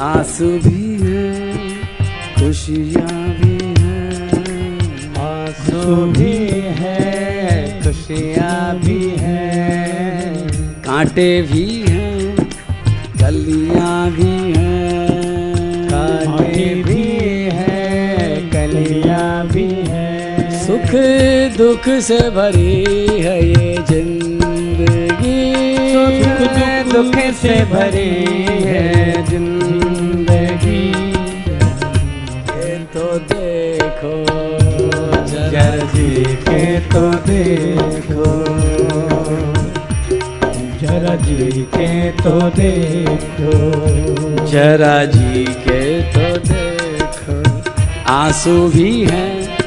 आँसू भी है खुशियाँ भी हैं। आँसू भी है खुशियाँ भी है। कांटे भी हैं गलियाँ भी हैं। कांटे भी है गलियाँ भी है। सुख दुख से भरी है ये ज़िंदगी। सुख दुख से भरी है ज़िंदगी। ये तो देखो, जर जी के तो देखो। जरा जी के तो देखो। जरा जी के तो देखो। आँसू भी हैं,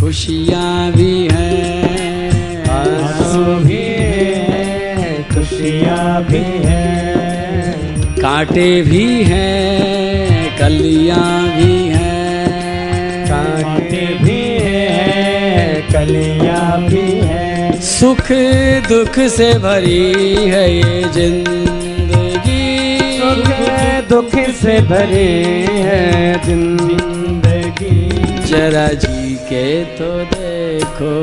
खुशियाँ भी हैं। आँसू भी है, खुशियाँ भी है। कांटे भी हैं कलियाँ भी हैं। कांटे भी है कलियाँ भी है। सुख दुख से भरी है ये ज़िंदगी। सुख दुख से भरी है ज़िंदगी। जरा जी के तो देखो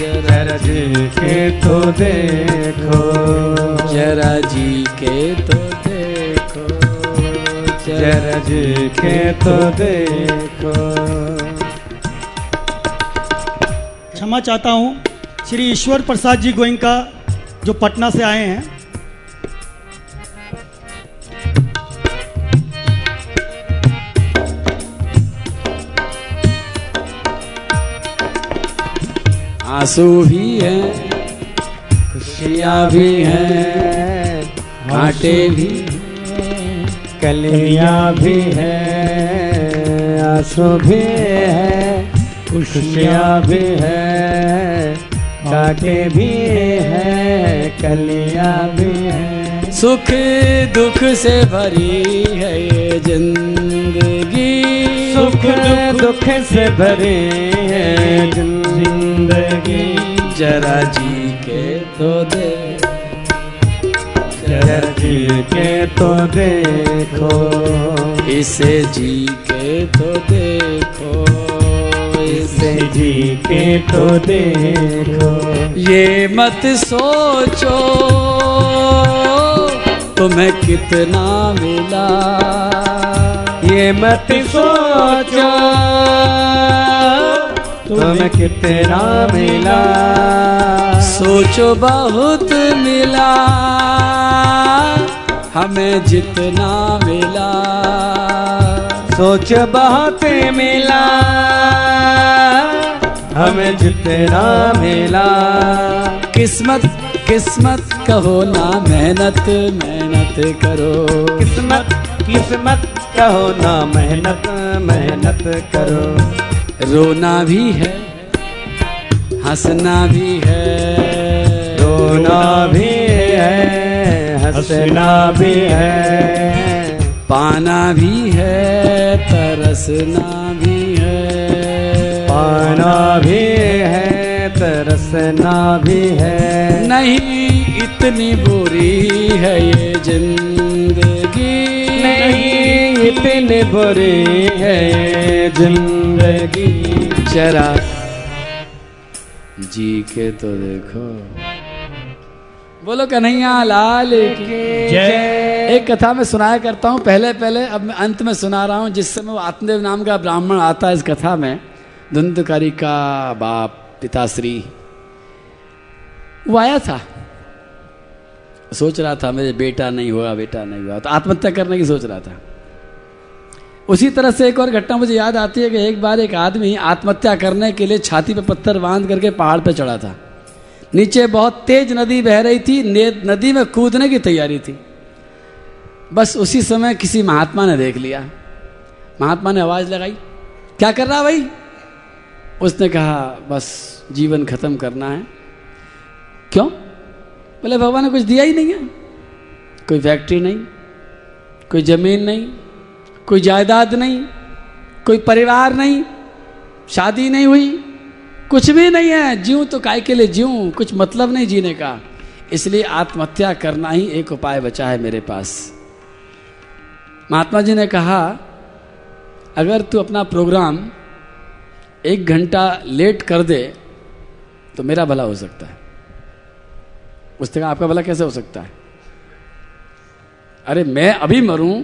जरा जी के तो देखो। जरा जी के तो जरा जी के तो देखो। क्षमा चाहता हूँ श्री ईश्वर प्रसाद जी गोइंका जो पटना से आए हैं। आँसू भी है खुशियाँ भी हैं कांटे भी कलियाँ भी है आँसू भी है खुशियाँ भी है कांटे भी है कलिया भी है। सुख दुख से भरी है ये ज़िंदगी। सुख दुख से भरी है ज़िंदगी। जरा जी के तो दे। जी के तो देखो। इसे जी के तो देखो। इसे जी के तो देखो। ये मत सोचो तुम्हें कितना मिला। ये मत सोचो तुम्हें कितना मिला। सोचो बहुत मिला। हमें जितना मिला। सोच बहुत मिला। हमें जितना मिला। किस्मत किस्मत कहो ना मेहनत मेहनत करो। किस्मत किस्मत कहो ना मेहनत मेहनत करो। रोना भी है हंसना भी है। रोना भी है। हंसना भी है पाना भी है तरसना भी है। पाना भी है तरसना भी है। नहीं इतनी बुरी है ये ज़िंदगी। नहीं इतनी बुरी है ये ज़िंदगी। जरा जी के तो देखो। बोलो कन्हैया लाल जय। एक कथा मैं सुनाया करता हूँ पहले पहले अब मैं अंत में सुना रहा हूँ जिस समय वो आत्मदेव नाम का ब्राह्मण आता है इस कथा में। धुंधकारी का बाप पिताश्री। वो आया था। सोच रहा था मेरे बेटा नहीं हुआ बेटा नहीं हुआ। तो आत्महत्या करने की सोच रहा था। उसी तरह से एक और घटना मुझे याद आती है कि एक बार एक आदमी आत्महत्या करने के लिए छाती पे पत्थर बाँध करके पहाड़ पर चढ़ा था। नीचे बहुत तेज नदी बह रही थी नदी में कूदने की तैयारी थी। बस उसी समय किसी महात्मा ने देख लिया। महात्मा ने आवाज़ लगाई, क्या कर रहा भाई? उसने कहा, बस जीवन खत्म करना है। क्यों? बोले, भगवान ने कुछ दिया ही नहीं है। कोई फैक्ट्री नहीं, कोई ज़मीन नहीं, कोई जायदाद नहीं, कोई परिवार नहीं, शादी नहीं हुई कुछ भी नहीं है जीव तो काय के लिए जीव कुछ मतलब नहीं जीने का। इसलिए आत्महत्या करना ही एक उपाय बचा है मेरे पास। महात्मा जी ने कहा, अगर तू अपना प्रोग्राम एक घंटा लेट कर दे तो मेरा भला हो सकता है। उसने कहा, आपका भला कैसे हो सकता है? अरे, मैं अभी मरूं,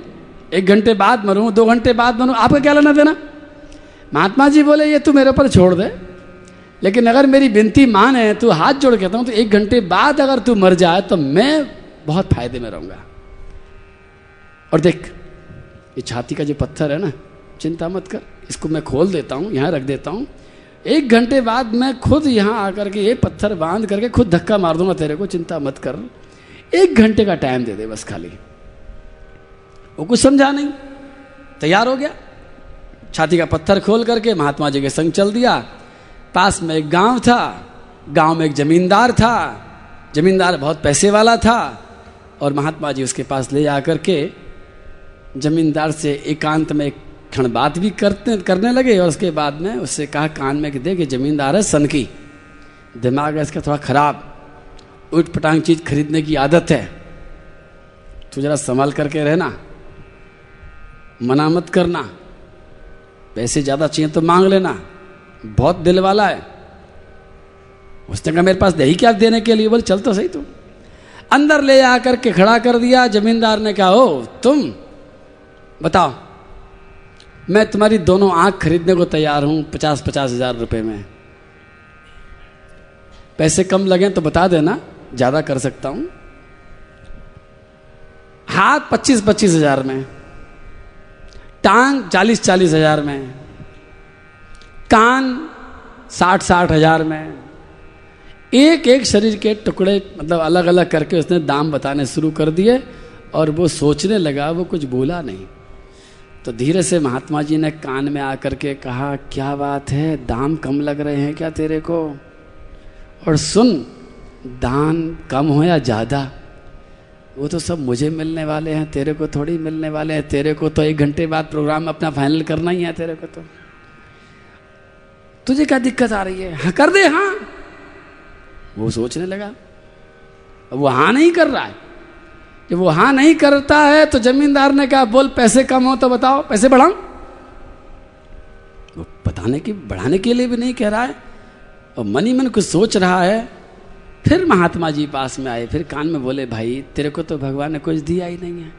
एक घंटे बाद मरूं, दो घंटे बाद मरूं, आपका क्या लेना देना? महात्मा जी बोले, ये तू मेरे ऊपर छोड़ दे लेकिन अगर मेरी विनती मान तू हाथ जोड़ कहता हूँ तो एक घंटे बाद अगर तू मर जाए तो मैं बहुत फ़ायदे में रहूँगा। और देख, ये छाती का जो पत्थर है ना, चिंता मत कर, इसको मैं खोल देता हूँ, यहाँ रख देता हूँ। एक घंटे बाद मैं खुद यहाँ आकर के ये पत्थर बाँध करके खुद धक्का मार दूँगा तेरे को, चिंता मत कर। एक घंटे का टाइम दे दे बस खाली। वो कुछ समझा नहीं। तैयार हो गया। छाती का पत्थर खोल करके महात्मा जी के संग चल दिया। पास में एक गाँव था। गाँव में एक जमींदार था। जमींदार बहुत पैसे वाला था और महात्मा जी उसके पास ले जाकर के जमींदार से एकांत में क्षण बात भी करते, करने लगे और उसके बाद में उससे कहा कान में कि देख जमींदार है सन की। दिमाग है इसका थोड़ा खराब। उठ पटांग चीज़ खरीदने की आदत है। तू जरा संभाल करके रहना। मना मत करना। पैसे ज़्यादा चाहिए तो मांग लेना। बहुत दिल वाला है। उसने कहा, मेरे पास दही क्या देने के लिए? बोल, चल तो सही तू। अंदर ले आकर के खड़ा कर दिया। जमींदार ने कहा, ओ, तुम बताओ, मैं तुम्हारी दोनों आँख खरीदने को तैयार हूँ पचास पचास हज़ार रुपए में। पैसे कम लगे तो बता देना, ज़्यादा कर सकता हूँ। हाथ पच्चीस पच्चीस हज़ार में, टांग चालीस चालीस हज़ार में कान साठ साठ हज़ार में। एक एक शरीर के टुकड़े मतलब अलग अलग करके उसने दाम बताने शुरू कर दिए और वो सोचने लगा, वो कुछ बोला नहीं। तो धीरे से महात्मा जी ने कान में आकर के कहा, क्या बात है? दाम कम लग रहे हैं क्या तेरे को? और सुन, दान कम हो या ज़्यादा, वो तो सब मुझे मिलने वाले हैं, तेरे को थोड़ी मिलने वाले हैं, तेरे को तो एक घंटे बाद प्रोग्राम अपना फाइनल करना ही है, तेरे को तो। तुझे क्या दिक्कत आ रही है? हाँ कर दे हाँ। वो सोचने लगा, अब वो हाँ नहीं कर रहा है। जब वो हाँ नहीं करता है तो जमींदार ने कहा, बोल, पैसे कम हो तो बताओ, पैसे बढ़ाओ वो बताने की, बढ़ाने के लिए भी नहीं कह रहा है। और मनी मन कुछ सोच रहा है, फिर महात्मा जी पास में आए, फिर कान में बोले, भाई, तेरे को तो भगवान ने कुछ दिया ही नहीं है।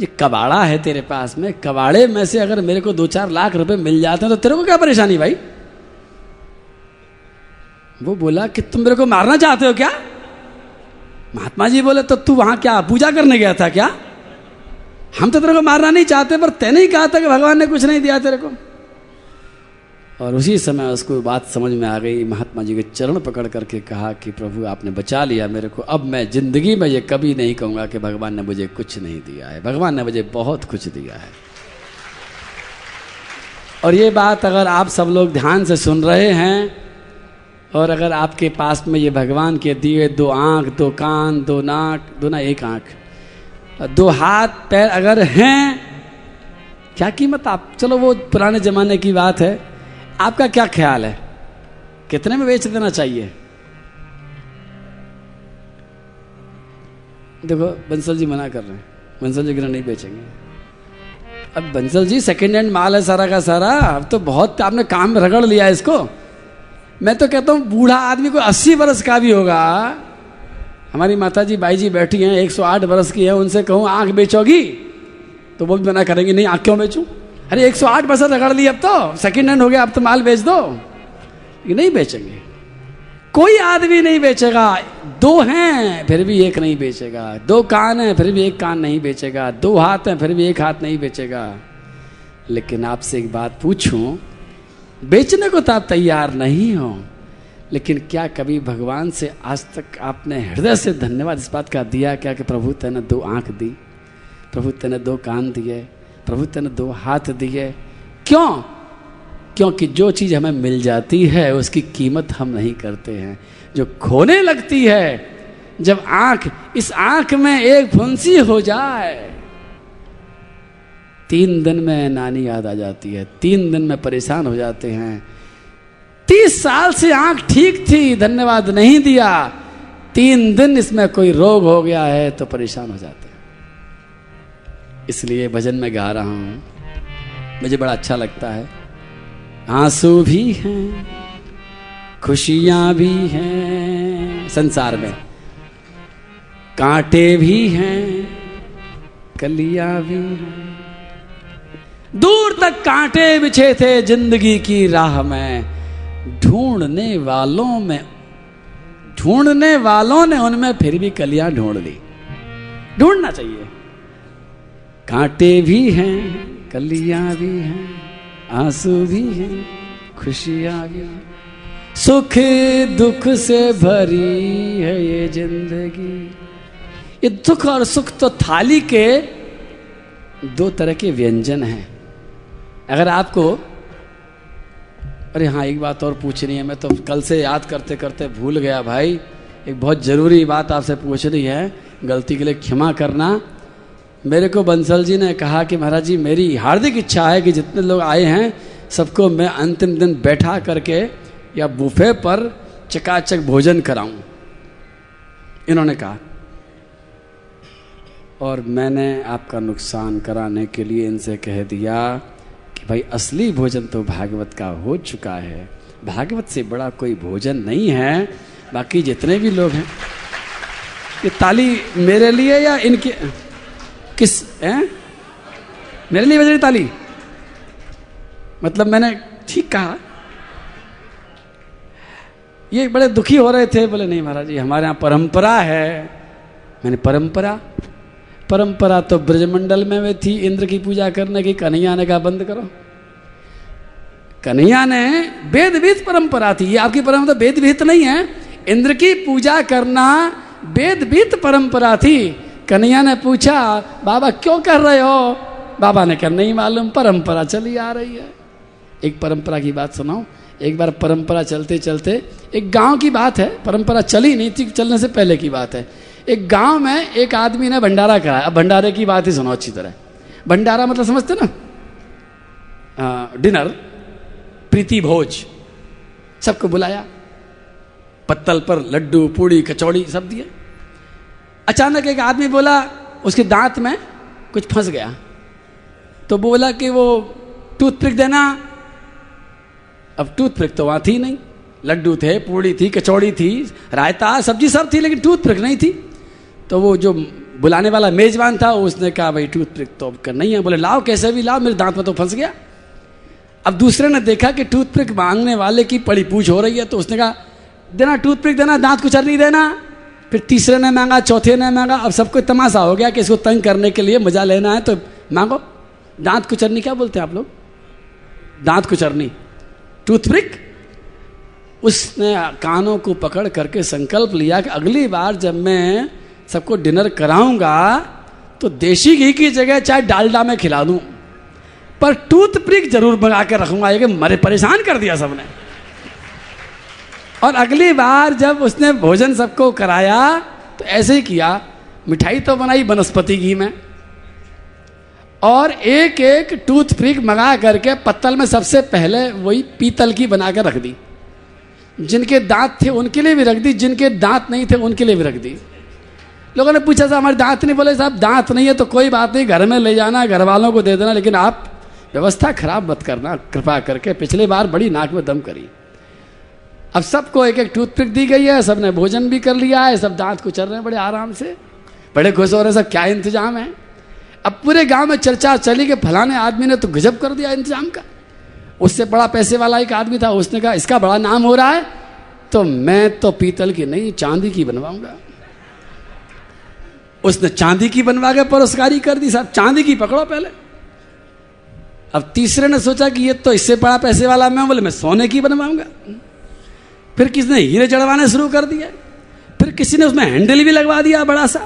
ये कबाड़ा है तेरे पास में, कबाड़े में से अगर मेरे को दो चार लाख रुपए मिल जाते हैं तो तेरे को क्या परेशानी, भाई? वो बोला कि तुम मेरे को मारना चाहते हो क्या? महात्मा जी बोले तो तू वहाँ क्या, पूजा करने गया था क्या? हम तो तेरे को मारना नहीं चाहते, पर तेने ही कहा था कि भगवान ने कुछ नहीं दिया तेरे को। और उसी समय उसको बात समझ में आ गई। महात्मा जी के चरण पकड़ करके कहा कि, प्रभु, आपने बचा लिया मेरे को। अब मैं ज़िंदगी में ये कभी नहीं कहूँगा कि भगवान ने मुझे कुछ नहीं दिया है। भगवान ने मुझे बहुत कुछ दिया है। और ये बात अगर आप सब लोग ध्यान से सुन रहे हैं और अगर आपके पास में ये भगवान के दिए दो आँख, दो कान, दो नाक, दो ना एक आँख, दो हाथ, पैर अगर हैं, क्या कीमत आप? चलो वो पुराने जमाने की बात है। आपका क्या ख्याल है? कितने में बेच देना चाहिए? देखो, बंसल जी मना कर रहे हैं। बंसल जी गिरा नहीं बेचेंगे। अब बंसल जी सेकंड हैंड माल है सारा का सारा। अब तो बहुत आपने काम रगड़ लिया इसको। मैं तो कहता हूँ, बूढ़ा आदमी को अस्सी बरस का भी होगा। हमारी माता जी बाई जी बैठी हैं 108 बरस की है, उनसे कहूँ, आँख बेचोगी? तो वो भी मना करेंगे, नहीं, आँख क्यों बेचूं? अरे 108 परसेंट रगड़ ली अब तो सेकंड हैंड हो गया, अब तो माल बेच दो। नहीं बेचेंगे। कोई आदमी नहीं बेचेगा। दो हैं, फिर भी एक नहीं बेचेगा। दो कान हैं, फिर भी एक कान नहीं बेचेगा। दो हाथ हैं, फिर भी एक हाथ नहीं बेचेगा। लेकिन आपसे एक बात पूछूँ बेचने को तो आप तैयार नहीं हो। लेकिन क्या कभी भगवान से आज तक आपने हृदय से धन्यवाद इस बात का दिया क्या कि प्रभु तेने दो आँख दी, प्रभु तेने दो कान दिए, प्रभु तेने दो हाथ दिए। क्यों? क्योंकि जो चीज़ हमें मिल जाती है, उसकी कीमत हम नहीं करते हैं। जो खोने लगती है, जब आँख, इस आँख में एक फुंसी हो जाए तीन दिन में नानी याद आ जाती है, तीन दिन में परेशान हो जाते हैं। तीस साल से आँख ठीक थी, धन्यवाद नहीं दिया। तीन दिन इसमें कोई रोग हो गया है तो परेशान हो जाते हैं। इसलिए भजन में गा रहा हूँ। मुझे बड़ा अच्छा लगता है। आँसू भी हैं, खुशियाँ भी हैं, संसार में। कांटे भी हैं, कलियाँ भी हैं। दूर तक कांटे बिछे थे ज़िंदगी की राह में। ढूँढने वालों में ढूँढने वालों ने उनमें फिर भी कलियाँ ढूंढ ली। ढूंढना चाहिए। कांटे भी हैं, कलियाँ भी हैं, आँसू भी हैं, खुशियाँ भी हैं। सुख दुख से भरी है ये ज़िंदगी। ये दुख और सुख तो थाली के दो तरह के व्यंजन हैं। अगर आपको, अरे हाँ एक बात और पूछनी है, मैं तो कल से याद करते करते भूल गया भाई। एक बहुत ज़रूरी बात आपसे पूछनी है, गलती के लिए क्षमा करना। मेरे को बंसल जी ने कहा कि महाराज जी, मेरी हार्दिक इच्छा है कि जितने लोग आए हैं, सबको मैं अंतिम दिन बैठा करके या बुफे पर चकाचक भोजन कराऊं। इन्होंने कहा। और मैंने आपका नुकसान कराने के लिए इनसे कह दिया भाई, असली भोजन तो भागवत का हो चुका है। भागवत से बड़ा कोई भोजन नहीं है, बाकी जितने भी लोग हैं। ये ताली मेरे लिए या इनके? किस, हैं? मेरे लिए बज रही ताली? मतलब मैंने ठीक कहा? ये बड़े दुखी हो रहे थे, बोले, नहीं महाराज जी हमारे यहाँ परंपरा है। मैंने, परंपरा? परंपरा तो ब्रजमंडल में वे थी, इंद्र की पूजा करने की, कन्हैया ने कहा, बंद करो। कन्हैया ने वेद विहित परंपरा थी। ये आपकी परंपरा तो वेद विहित नहीं है। इंद्र की पूजा करना वेद विहित परंपरा थी। कन्हैया ने पूछा, बाबा, क्यों कर रहे हो? बाबा ने कहा, नहीं मालूम, परंपरा चली आ रही है। एक परंपरा की बात सुनाओ एक बार परंपरा चलते चलते एक गाँव की बात है, परंपरा चली नहीं थी, चलने से पहले की बात है। एक गाँव में एक आदमी ने भंडारा कराया अब भंडारे की बात ही सुनो अच्छी तरह। भंडारा मतलब समझते ना? आ, डिनर प्रीति भोज सबको बुलाया। पत्तल पर लड्डू पूड़ी कचौड़ी सब दिए। अचानक एक आदमी बोला उसके दांत में कुछ फंस गया। तो बोला कि वो टूथपिक देना। अब टूथपिक तो वहाँ थी नहीं। लड्डू थे पूड़ी थी कचौड़ी थी रायता सब्ज़ी सब थी लेकिन टूथपिक नहीं थी। तो वो जो बुलाने वाला मेजबान था, उसने कहा, भाई टूथपिक तो अब नहीं है बोले, लाओ, कैसे भी लाओ, मेरे दांत में तो फंस गया। अब दूसरे ने देखा कि टूथपिक मांगने वाले की पड़ी पूछ हो रही है तो उसने कहा, देना टूथपिक देना, दांत कुछ नहीं देना। फिर तीसरे ने मांगा, चौथे ने मांगा, अब सबको तमाशा हो गया कि इसको तंग करने के लिए मज़ा लेना है तो मांगो। दांत कुचरनी क्या बोलते हैं आप लोग? दांत कुचरनी टूथपिक उसने कानों को पकड़ करके संकल्प लिया कि अगली बार जब मैं सबको डिनर कराऊँगा तो देसी घी की जगह चाहे डालडा में खिला दूँ। पर टूथपिक ज़रूर मंगा कर रखूँगा, ये मरे परेशान कर दिया सबने। और अगली बार जब उसने भोजन सबको कराया तो ऐसे ही किया। मिठाई तो बनाई वनस्पति घी में। और एक एक टूथपिक मंगा करके पत्तल में सबसे पहले वही पीतल की बना कर रख दी। जिनके दांत थे उनके लिए भी रख दी, जिनके दांत नहीं थे उनके लिए भी रख दी। लोगों ने पूछा, साहब, हमारे दांत नहीं बोले? साहब, दांत नहीं है तो कोई बात नहीं, घर में ले जाना घर वालों को दे देना, लेकिन आप व्यवस्था खराब मत करना, कृपा करके पिछले बार बड़ी नाक में दम करी। अब सबको एक एक टूथपिक दी गई है, सबने भोजन भी कर लिया है, सब दांत को चल रहे हैं बड़े आराम से, बड़े खुश हो रहे हैं, सब क्या इंतज़ाम है? अब पूरे गाँव में चर्चा चली कि फलाने आदमी ने तो गजब कर दिया इंतज़ाम का। उससे बड़ा पैसे वाला एक आदमी था, उसने कहा, इसका बड़ा नाम हो रहा है तो मैं तो पीतल की नहीं, चांदी की बनवाऊँगा। उसने चांदी की बनवा के पुरस्कारी कर दी साहब, चांदी की पकड़ो पहले। अब तीसरे ने सोचा कि ये तो इससे बड़ा पैसे वाला मैं बोले, मैं सोने की बनवाऊँगा। फिर किसी ने हीरे जड़वाने शुरू कर दिया फिर किसी ने उसमें हैंडल भी लगवा दिया बड़ा सा।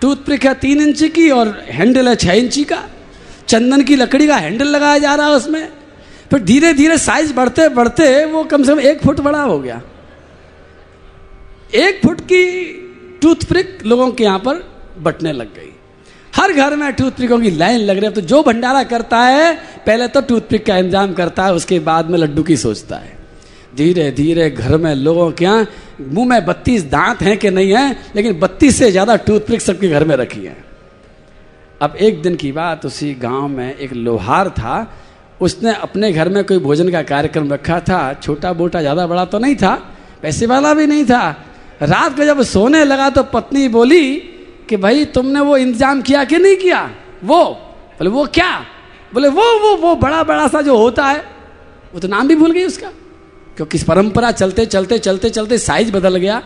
टूथपिक है तीन इंची की और हैंडल है छह इंची का। चंदन की लकड़ी का हैंडल लगाया जा रहा है उसमें। फिर धीरे धीरे साइज़ बढ़ते बढ़ते वो कम से कम एक फुट बड़ा हो गया। एक फुट की टूथपिक लोगों के यहाँ पर बटने लग गई। हर घर में टूथपिकों की लाइन लग रही है। तो जो भंडारा करता है, पहले तो टूथपिक का इंतज़ाम करता है, उसके बाद में लड्डू की सोचता है। धीरे धीरे घर में लोगों के यहाँ मुँह में बत्तीस दांत हैं कि नहीं है, लेकिन बत्तीस से ज़्यादा टूथपिक सबके घर में रखी है। अब एक दिन की बात, उसी गाँव में एक लोहार था। उसने अपने घर में कोई भोजन का कार्यक्रम रखा था। छोटा बोटा ज़्यादा बड़ा तो नहीं था, पैसे वाला भी नहीं था। रात को जब सोने लगा तो पत्नी बोली कि भाई तुमने वो इंतज़ाम किया कि नहीं किया? वो। बोले, वो क्या? बोले, वो वो वो बड़ा बड़ा सा जो होता है, वो तो नाम भी भूल गई उसका। क्योंकि परंपरा चलते चलते चलते चलते साइज़ बदल गया।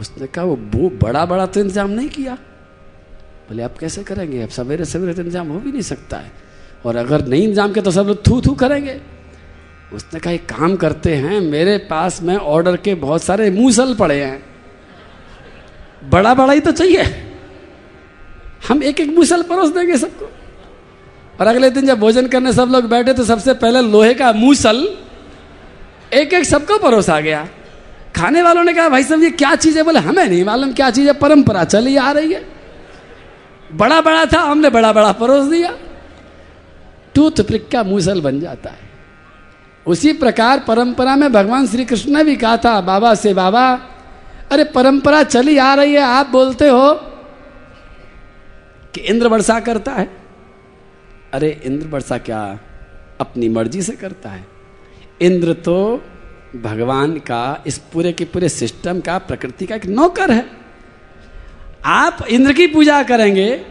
उसने कहा, वो वो बड़ा बड़ा तो इंतज़ाम नहीं किया। बोले आप कैसे करेंगे? अब सवेरे सवेरे तो इंतज़ाम हो भी नहीं सकता है। और अगर नहीं इंतज़ाम किया तो सब लोग थू थू करेंगे। उसने कहा, एक काम करते हैं, मेरे पास में ऑर्डर के बहुत सारे मूसल पड़े हैं। बड़ा बड़ा ही तो चाहिए। हम एक एक मूसल परोस देंगे सबको। और अगले दिन जब भोजन करने सब लोग बैठे तो सबसे पहले लोहे का मूसल एक एक सबको परोसा गया। खाने वालों ने कहा, भाई साहब, ये क्या चीज़ है? बोले, हमें नहीं मालूम क्या चीज़ है, परंपरा चली आ रही है। बड़ा बड़ा था, हमने बड़ा बड़ा परोस दिया। टूथ पिक का मूसल बन जाता है। उसी प्रकार परंपरा में भगवान श्री कृष्ण ने भी कहा था, बाबा से बाबा, अरे परंपरा चली आ रही है, आप बोलते हो कि इंद्र वर्षा करता है? अरे इंद्र वर्षा क्या अपनी मर्ज़ी से करता है? इंद्र तो भगवान का, इस पूरे के पूरे सिस्टम का, प्रकृति का एक नौकर है। आप इंद्र की पूजा करेंगे,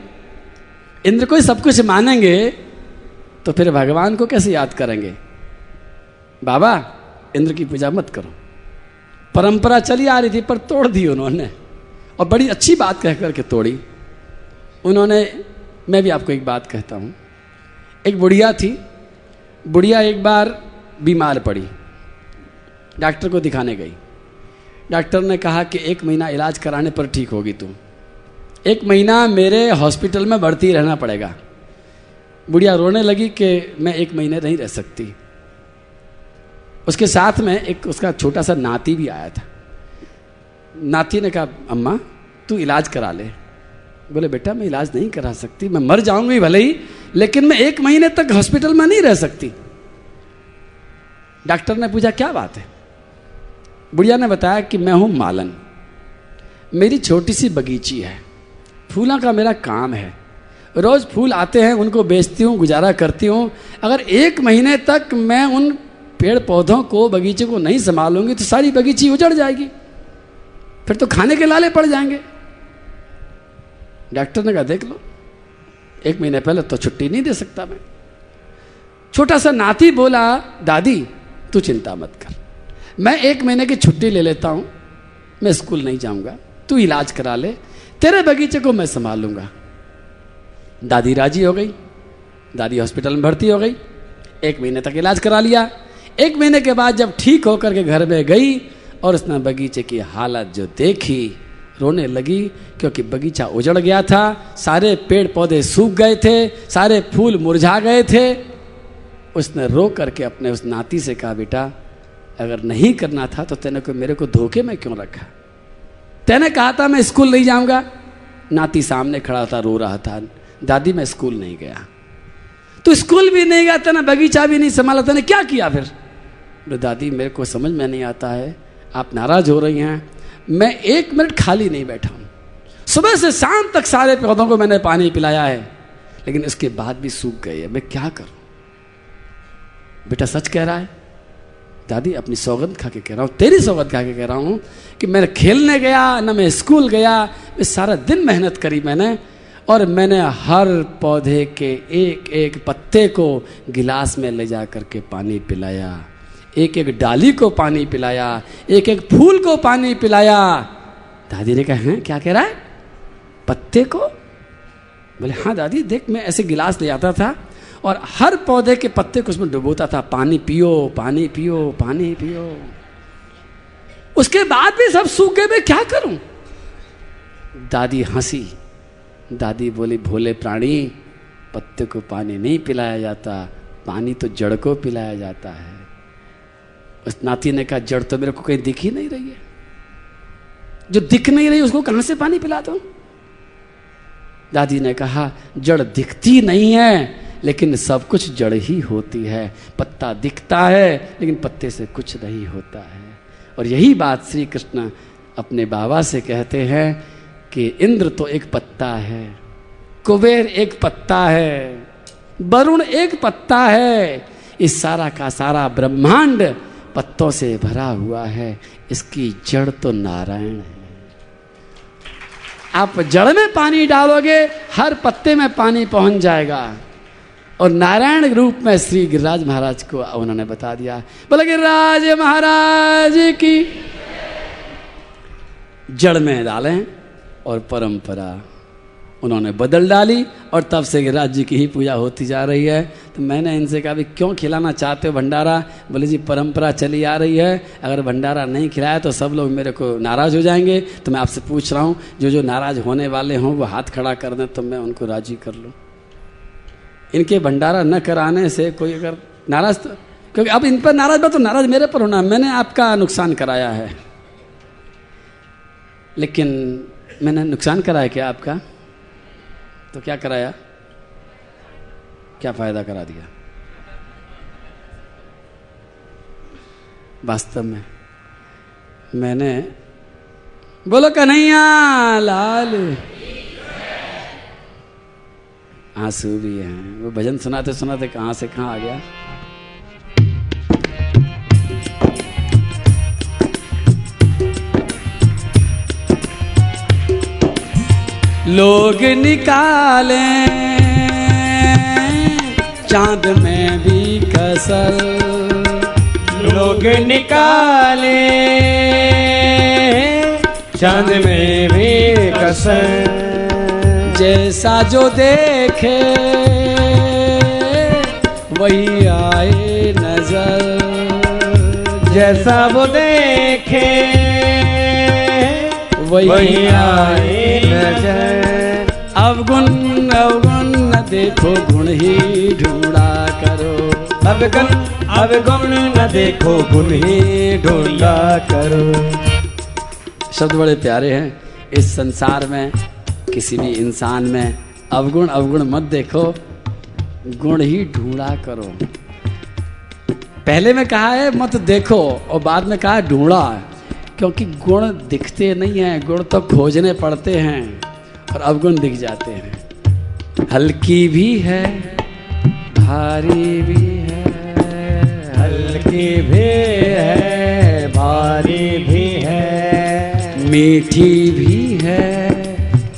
इंद्र को सब कुछ मानेंगे तो फिर भगवान को कैसे याद करेंगे? बाबा, इंद्र की पूजा मत करो। परंपरा चली आ रही थी, पर तोड़ दी उन्होंने। और बड़ी अच्छी बात कह करके तोड़ी। उन्होंने, मैं भी आपको एक बात कहता हूँ। एक बुढ़िया थी। बुढ़िया एक बार बीमार पड़ी। डॉक्टर को दिखाने गई। डॉक्टर ने कहा कि एक महीना इलाज कराने पर ठीक होगी तू। एक महीना मेरे हॉस्पिटल में भर्ती रहना पड़ेगा। बुढ़िया रोने लगी कि मैं एक महीने नहीं रह सकती। उसके साथ में एक उसका छोटा सा नाती भी आया था। नाती ने कहा, अम्मा, तू इलाज करा ले। बोले, बेटा, मैं इलाज नहीं करा सकती। मैं मर जाऊँगी भले ही, लेकिन मैं एक महीने तक हॉस्पिटल में नहीं रह सकती। डॉक्टर ने पूछा, क्या बात है? बुढ़िया ने बताया कि मैं हूँ मालन। मेरी छोटी सी बगीची है। फूलों का मेरा काम है। रोज फूल आते हैं, उनको बेचती हूँ, गुजारा करती हूँ। अगर एक महीने तक मैं उन पेड़ पौधों को बगीचे को नहीं संभालूँगी तो सारी बगीची उजड़ जाएगी। फिर तो खाने के लाले पड़ जाएँगे। डॉक्टर ने कहा, देख लो, एक महीने पहले तो छुट्टी नहीं दे सकता मैं। छोटा सा नाती बोला, दादी, तू चिंता मत कर। मैं एक महीने की छुट्टी ले लेता हूँ, मैं स्कूल नहीं जाऊँगा। तू इलाज करा ले, तेरे बगीचे को मैं संभाल लूँगा दादी राज़ी हो गई, दादी हॉस्पिटल में भर्ती हो गई, एक महीने तक इलाज करा लिया। एक महीने के बाद जब ठीक होकर के घर में गई और उसने बगीचे की हालत जो देखी, रोने लगी क्योंकि बगीचा उजड़ गया था, सारे पेड़ पौधे सूख गए थे, सारे फूल मुरझा गए थे। उसने रो करके अपने उस नाती से कहा, बेटा, अगर नहीं करना था तो तेने को, मेरे को धोखे में क्यों रखा? तेने कहा था, मैं स्कूल नहीं जाऊँगा। नाती सामने खड़ा था, रो रहा था, दादी, मैं स्कूल नहीं गया। तो स्कूल भी नहीं गया, तेना बगीचा भी नहीं संभाला, तेने क्या किया फिर? बोले, दादी, मेरे को समझ में नहीं आता है। आप नाराज़ हो रही हैं। मैं एक मिनट खाली नहीं बैठा हूँ। सुबह से शाम तक सारे पौधों को मैंने पानी पिलाया है, लेकिन इसके बाद भी सूख गए है। मैं क्या करूँ? बेटा सच कह रहा है? दादी, अपनी सौगंध खा के कह रहा हूँ, तेरी सौगंध खा के कह रहा हूँ कि मैं खेलने गया, ना मैं स्कूल गया, मैं सारा दिन मेहनत करी मैंने, और मैंने हर पौधे के एक एक पत्ते को गिलास में ले जा करके पानी पिलाया। एक एक डाली को पानी पिलाया, एक एक फूल को पानी पिलाया। दादी ने कहा, है, क्या कह रहा है? पत्ते को? बोले हाँ दादी, देख, मैं ऐसे गिलास ले आता था और हर पौधे के पत्ते को उसमें डुबोता था। पानी पियो पानी पियो पानी पियो। उसके बाद भी सब सूख गए, मैं क्या करूँ? दादी हँसी। दादी बोली, भोले प्राणी, पत्ते को पानी नहीं पिलाया जाता, पानी तो जड़ को पिलाया जाता है। उस नाती ने कहा, जड़ तो मेरे को कहीं दिख ही नहीं रही है। जो दिख नहीं रही, उसको कहाँ से पानी पिला दो? दादी ने कहा, जड़ दिखती नहीं है, लेकिन सब कुछ जड़ ही होती है। पत्ता दिखता है, लेकिन पत्ते से कुछ नहीं होता है। और यही बात श्री कृष्ण अपने बाबा से कहते हैं कि इंद्र तो एक पत्ता है, कुबेर एक पत्ता है, वरुण एक पत्ता है। इस सारा का सारा ब्रह्मांड पत्तों से भरा हुआ है, इसकी जड़ तो नारायण है। आप जड़ में पानी डालोगे, हर पत्ते में पानी पहुँच जाएगा। और नारायण रूप में श्री गिरिराज महाराज को उन्होंने बता दिया, बोले गिरिराज महाराज की जड़ में डालें और परंपरा उन्होंने बदल डाली और तब से गिरिराज जी की ही पूजा होती जा रही है। तो मैंने इनसे कहा भी क्यों खिलाना चाहते हो भंडारा? बोले, जी, परंपरा चली आ रही है। अगर भंडारा नहीं खिलाया तो सब लोग मेरे को नाराज़ हो जाएँगे। तो मैं आपसे पूछ रहा हूँ, जो जो नाराज़ होने वाले हों, वो हाथ खड़ा कर दें तो मैं उनको राज़ी कर लूँ। इनके भंडारा न कराने से कोई अगर नाराज़ तो क्योंकि अब इन पर नाराज़ तो नाराज़ मेरे पर होना, मैंने आपका नुकसान कराया है। लेकिन मैंने नुकसान कराया क्या आपका? तो क्या कराया? क्या फ़ायदा करा दिया? वास्तव में मैंने बोलो कन्हैया, लाल। आँसू भी हैं। वो भजन सुनाते सुनाते कहाँ से कहाँ आ गया? लोग निकाले। चाँद में भी कसर। लोग निकाले। चाँद में भी कसर। जैसा जो देखे, वही आए नज़र। जैसा वो देखे। वही आए नज़र। अवगुण अवगुण न देखो गुण ही ढूंढा करो। अवगुण अवगुण न देखो गुण ही ढूंढा करो। शब्द बड़े प्यारे हैं इस संसार में किसी भी इंसान में। अवगुण अवगुण मत देखो गुण ही ढूंढा करो। पहले में कहा है मत देखो और बाद में कहा है ढूंढा क्योंकि गुण दिखते नहीं हैं, गुण तो खोजने पड़ते हैं, और अवगुण दिख जाते हैं। हल्की भी है, भारी भी है, हल्की भी है, भारी भी है, मीठी भी है,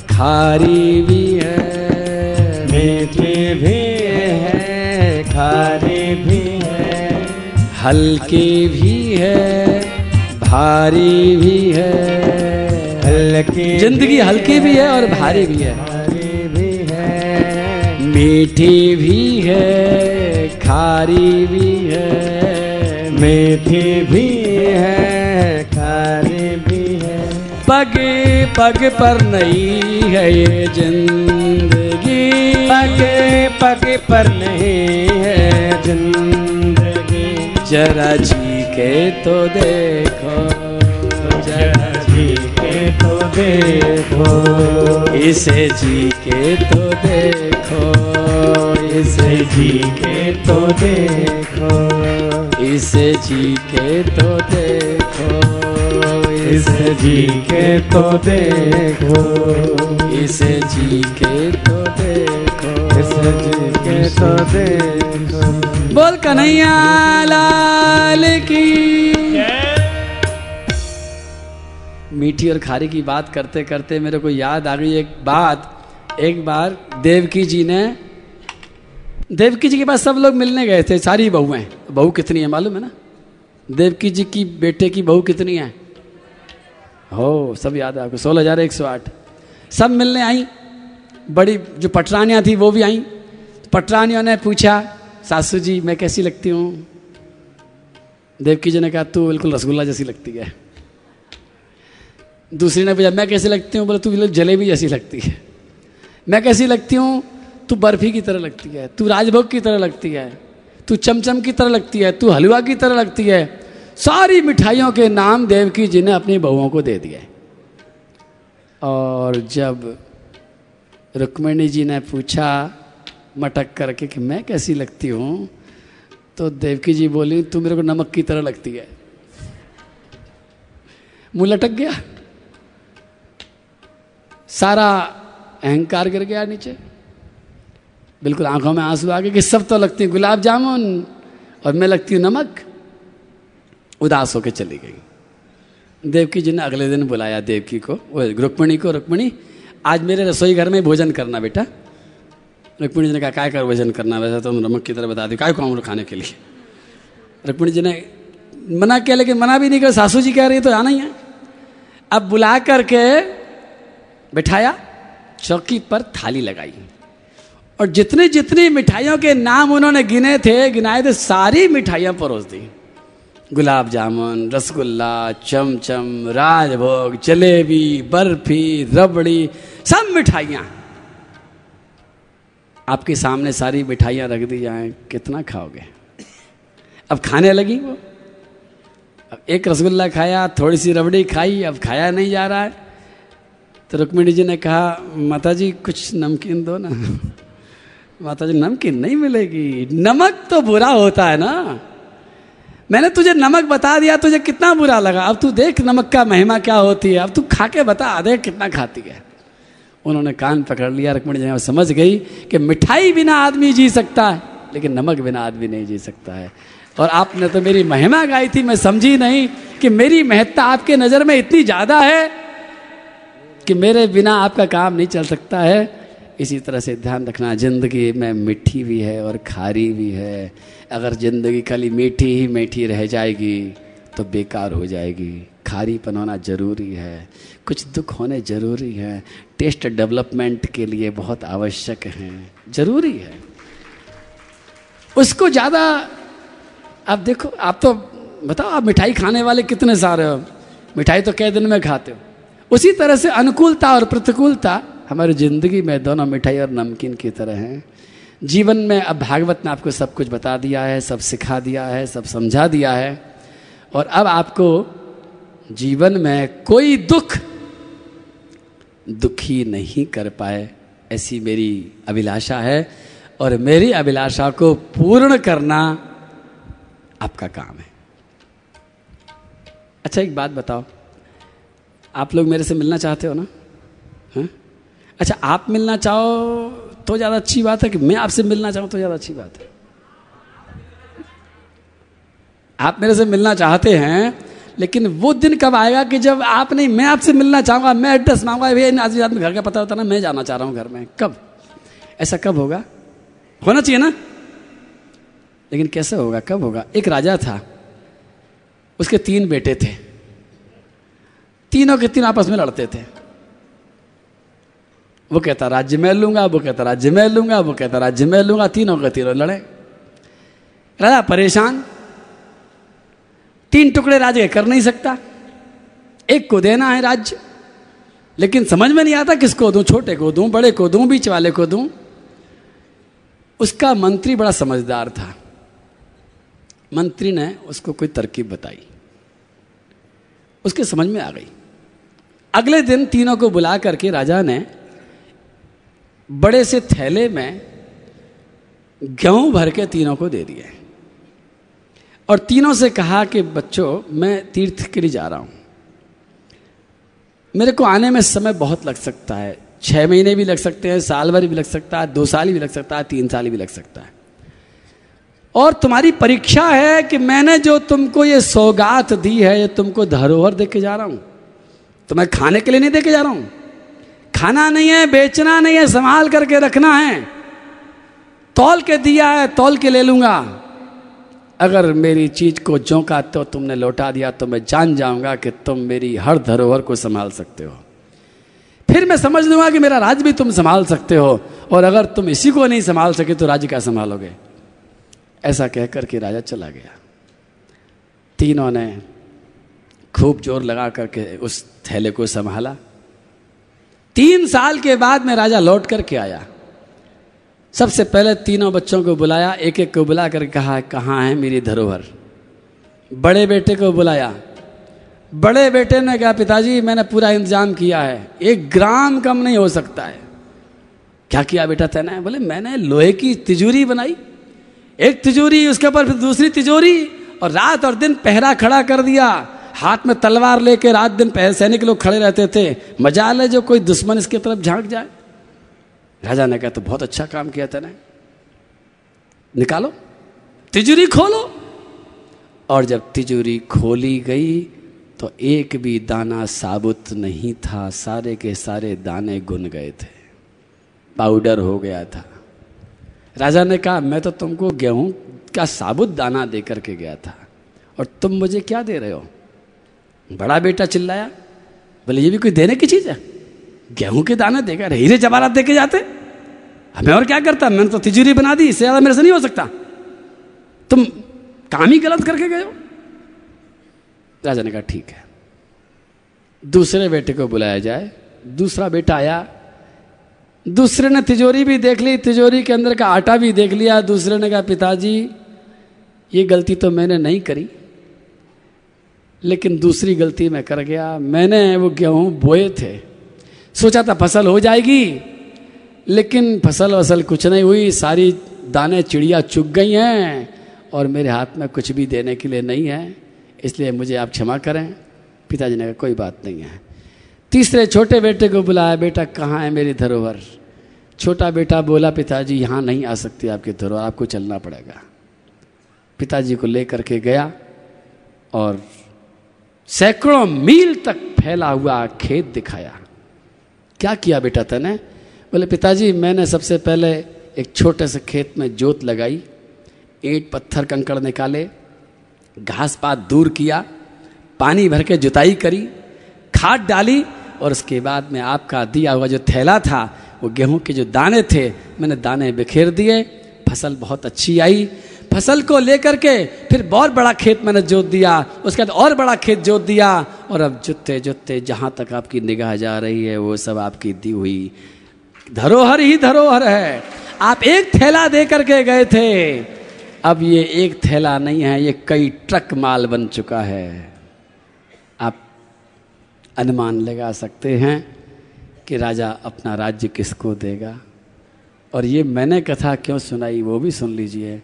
खारी भी है, मीठी भी है, खारी भी है, हल्की भी है भारी भी है हल्की ज़िंदगी हल्की भी है और भारी भी है। भारी भी है मीठी भी है खारी भी है मीठी भी है खारी भी है। पग पग पर नहीं है ये ज़िंदगी। पग पग पर नहीं है ज़िंदगी। जरा जी के तो देखो जरा जी के देखो इसे जी के तो देखो, इसे जी के तो देखो, इसे जी के तो देखो, इसे जी के तो देखो, इसे जी के तो देखो, इसे जी के तो देखो। बोल कन्हैया लाल की मीठी और खारी की बात करते करते मेरे को याद आ गई एक बात। एक बार देवकी जी ने, देवकी जी के पास सब लोग मिलने गए थे, सारी बहुएँ बहू कितनी है मालूम है ना? देवकी जी की बेटे की बहू कितनी है? हो, सब याद है आपको, सोलह हज़ार एक सौ आठ। सब मिलने आई। बड़ी जो पटरानियाँ थी, वो भी आई। पटरानियों ने पूछा, सासू जी, मैं कैसी लगती हूँ? देवकी जी ने कहा, तू बिल्कुल रसगुल्ला जैसी लगती है। दूसरी ने पूछा, मैं कैसी लगती हूँ? बोले, तू जलेबी जैसी लगती है। मैं कैसी लगती हूँ? तू बर्फ़ी की तरह लगती है, तू राजभोग की तरह लगती है, तू चमचम की तरह लगती है, तू हलवा की तरह लगती है। सारी मिठाइयों के नाम देवकी जी ने अपनी बहुओं को दे दिए। और जब रुक्मिणी जी ने पूछा, मटक करके कि मैं कैसी लगती हूँ तो देवकी जी बोली, तू मेरे को नमक की तरह लगती है। मुँह लटक गया। सारा अहंकार गिर गया नीचे। बिल्कुल आँखों में आँसू आ गए कि सब तो लगती गुलाब जामुन, और मैं लगती हूँ नमक। उदास होकर चली गई। देवकी जी ने अगले दिन बुलाया देवकी को रुक्मणी को, रुक्मणी, आज मेरे रसोई घर में भोजन करना बेटा। रुक्मणी जी ने कहा, काय कर भोजन करना? वैसे तो नमक की तरह बता दी, काय को खाने के लिए? रुक्मणी जी ने मना किया, लेकिन मना भी नहीं कर सासू जी कह रही तो आना ही है। अब बुला करके बिठाया चौकी पर थाली लगाई। और जितनी जितनी मिठाइयों के नाम उन्होंने गिने थे, गिनाए थे, सारी मिठाइयाँ परोस दी। गुलाब जामुन, रसगुल्ला, चमचम, राजभोग, जलेबी, बर्फ़ी, रबड़ी, सब मिठाइयाँ। आपके सामने सारी मिठाइयाँ रख दी जाए, कितना खाओगे? अब खाने लगी वो। अब एक रसगुल्ला खाया, थोड़ी सी रबड़ी खाई, अब खाया नहीं जा रहा है। तो रुक्मिणी जी ने कहा माता जी कुछ नमकीन दो ना। माता जी नमकीन नहीं मिलेगी। नमक तो बुरा होता है ना। मैंने तुझे नमक बता दिया, तुझे कितना बुरा लगा। अब तू देख नमक का महिमा क्या होती है। अब तू खा के बता देख कितना खाती है? उन्होंने कान पकड़ लिया। रुक्मणी जी समझ गई कि मिठाई बिना आदमी जी सकता है, लेकिन नमक बिना आदमी नहीं जी सकता है। और आपने तो मेरी महिमा गाई थी, मैं समझी नहीं कि मेरी महत्ता आपके नज़र में इतनी ज़्यादा है कि मेरे बिना आपका काम नहीं चल सकता है। इसी तरह से ध्यान रखना, ज़िंदगी में मीठी भी है और खारी भी है। अगर ज़िंदगी खाली मीठी ही मीठी रह जाएगी तो बेकार हो जाएगी। खारीपन होना ज़रूरी है। कुछ दुख होने ज़रूरी है। टेस्ट डेवलपमेंट के लिए बहुत आवश्यक हैं। ज़रूरी है। उसको ज़्यादा, आप देखो, आप तो बताओ, आप मिठाई खाने वाले कितने सारे हो? मिठाई तो कई दिन में खाते हो। उसी तरह से अनुकूलता और प्रतिकूलता हमारी ज़िंदगी में दोनों मिठाई और नमकीन की तरह हैं। जीवन में अब भागवत ने आपको सब कुछ बता दिया है, सब सिखा दिया है, सब समझा दिया है। और अब आपको जीवन में कोई दुख, दुखी नहीं कर पाए, ऐसी मेरी अभिलाषा है। और मेरी अभिलाषा को पूर्ण करना आपका काम है। अच्छा एक बात बताओ। आप लोग मेरे से मिलना चाहते हो ना? हा? अच्छा आप मिलना चाहो तो ज़्यादा अच्छी बात है कि मैं आपसे मिलना चाहूँ तो ज़्यादा अच्छी बात है। आप मेरे से मिलना चाहते हैं, लेकिन वो दिन कब आएगा कि जब आप नहीं, मैं आपसे मिलना चाहूँगा, मैं एड्रेस मांगूँगा भैया आज आदमी घर का पता होता ना, मैं जाना चाह रहा हूँ घर में। कब? ऐसा कब होगा? होना चाहिए ना? लेकिन कैसे होगा? कब होगा? एक राजा था, उसके तीन बेटे थे। तीनों के तीन आपस में लड़ते थे। वो कहता, राज्य मैं लूँगा। वो कहता, राज्य मैं लूँगा। वो कहता, राज्य मैं लूँगा। तीनों के तीनों लड़े। राजा परेशान। तीन टुकड़े राज्य कर नहीं सकता। एक को देना है राज्य। लेकिन समझ में नहीं आता किसको दूँ, छोटे को दूँ, बड़े को दूँ, बीच वाले को दूँ। उसका मंत्री बड़ा समझदार था। मंत्री ने उसको कोई तरकीब बताई। उसके समझ में आ गई। अगले दिन तीनों को बुला करके राजा ने बड़े से थैले में गेहूँ भर के तीनों को दे दिए। और तीनों से कहा कि, बच्चों, मैं तीर्थ के लिए जा रहा हूँ। मेरे को आने में समय बहुत लग सकता है। छह महीने भी लग सकते हैं, साल भर भी लग सकता है, दो साल भी लग सकता है, तीन साल भी लग सकता है। और तुम्हारी परीक्षा है कि मैंने जो तुमको ये सौगात दी है, ये तुमको धरोहर दे के जा रहा हूँ। तो मैं खाने के लिए नहीं दे के जा रहा हूँ। खाना नहीं है, बेचना नहीं है, संभाल करके रखना है। तौल के दिया है, तौल के ले लूँगा। अगर मेरी चीज़ को जोंका तो तुमने लौटा दिया तो मैं जान जाऊँगा कि तुम मेरी हर धरोहर को संभाल सकते हो। फिर मैं समझ लूँगा कि मेरा राज्य भी तुम संभाल सकते हो, और अगर तुम इसी को नहीं संभाल सके तो राज्य क्या संभालोगे? ऐसा कहकर के राजा चला गया। तीनों ने खूब ज़ोर लगा करके उस थैले को संभाला। तीन साल के बाद में राजा लौट करके आया। सबसे पहले तीनों बच्चों को बुलाया एक एक को बुला कर कहा, कहाँ है मेरी धरोहर? बड़े बेटे को बुलाया। बड़े बेटे ने कहा, पिताजी, मैंने पूरा इंतज़ाम किया है। एक ग्राम कम नहीं हो सकता है। क्या किया बेटा तैने? बोले, मैंने लोहे की तिजोरी बनाई। एक तिजोरी, उसके ऊपर फिर दूसरी तिजोरी और रात और दिन पहरा खड़ा कर दिया। हाथ में तलवार लेके रात दिन पहले सैनिक लोग खड़े रहते थे। मज़ा ले जो कोई दुश्मन इसकी तरफ़ झाँक जाए। राजा ने कहा तो बहुत अच्छा काम किया था ना निकालो, तिजोरी खोलो। और जब तिजोरी खोली गई तो एक भी दाना साबुत नहीं था। सारे के सारे दाने गुन गए थे। पाउडर हो गया था। राजा ने कहा, मैं तो तुमको गेहूँ का साबुत दाना दे करके गया था। और तुम मुझे क्या दे रहे हो? बड़ा बेटा चिल्लाया, बोले, ये भी कोई देने की चीज़ है? गेहूँ के दाने देकर हीरे जवाहरात दे के जाते? हमें और क्या करता? मैंने तो तिजोरी बना दी, इससे ज़्यादा मेरे से नहीं हो सकता। तुम काम ही गलत करके गए हो? राजा ने कहा, ठीक है। दूसरे बेटे को बुलाया जाए। दूसरा बेटा आया। दूसरे ने तिजोरी भी देख ली, तिजोरी के अंदर का आटा भी देख लिया। दूसरे ने कहा, पिताजी, ये गलती तो मैंने नहीं करी। लेकिन दूसरी गलती मैं कर गया। मैंने वो गेहूँ बोए थे। सोचा था फ़सल हो जाएगी, लेकिन फ़सल वसल कुछ नहीं हुई। सारी दाने चिड़िया चुग गई हैं और मेरे हाथ में कुछ भी देने के लिए नहीं है। इसलिए मुझे आप क्षमा करें। पिताजी ने कहा, कोई बात नहीं है। तीसरे छोटे बेटे को बुलाया, बेटा, कहाँ है मेरी धरोहर? छोटा बेटा बोला, पिताजी, यहाँ नहीं आ सकती आपकी धरोहर, आपको चलना पड़ेगा। पिताजी को लेकर के गया और सैकड़ों मील तक फैला हुआ खेत दिखाया। क्या किया बेटा तने? बोले, पिताजी, मैंने सबसे पहले एक छोटे से खेत में जोत लगाई, ईंट, पत्थर, कंकड़ निकाले, घास पात दूर किया, पानी भर के जुताई करी, खाद डाली, और उसके बाद में आपका दिया हुआ जो थैला था, वो गेहूँ के जो दाने थे, मैंने दाने बिखेर दिए, फ़सल बहुत अच्छी आई फ़सल को लेकर के फिर बहुत बड़ा खेत मैंने जोत दिया, उसके बाद और बड़ा खेत जोत दिया, और अब जुतते जुतते जहाँ तक आपकी निगाह जा रही है, वो सब आपकी दी हुई। धरोहर ही धरोहर है। आप एक थैला दे करके गए थे। अब ये एक थैला नहीं है, ये कई ट्रक माल बन चुका है। आप अनुमान लगा सकते हैं कि राजा अपना राज्य किसको देगा? और ये मैंने कथा क्यों सुनाई वो भी सुन लीजिए।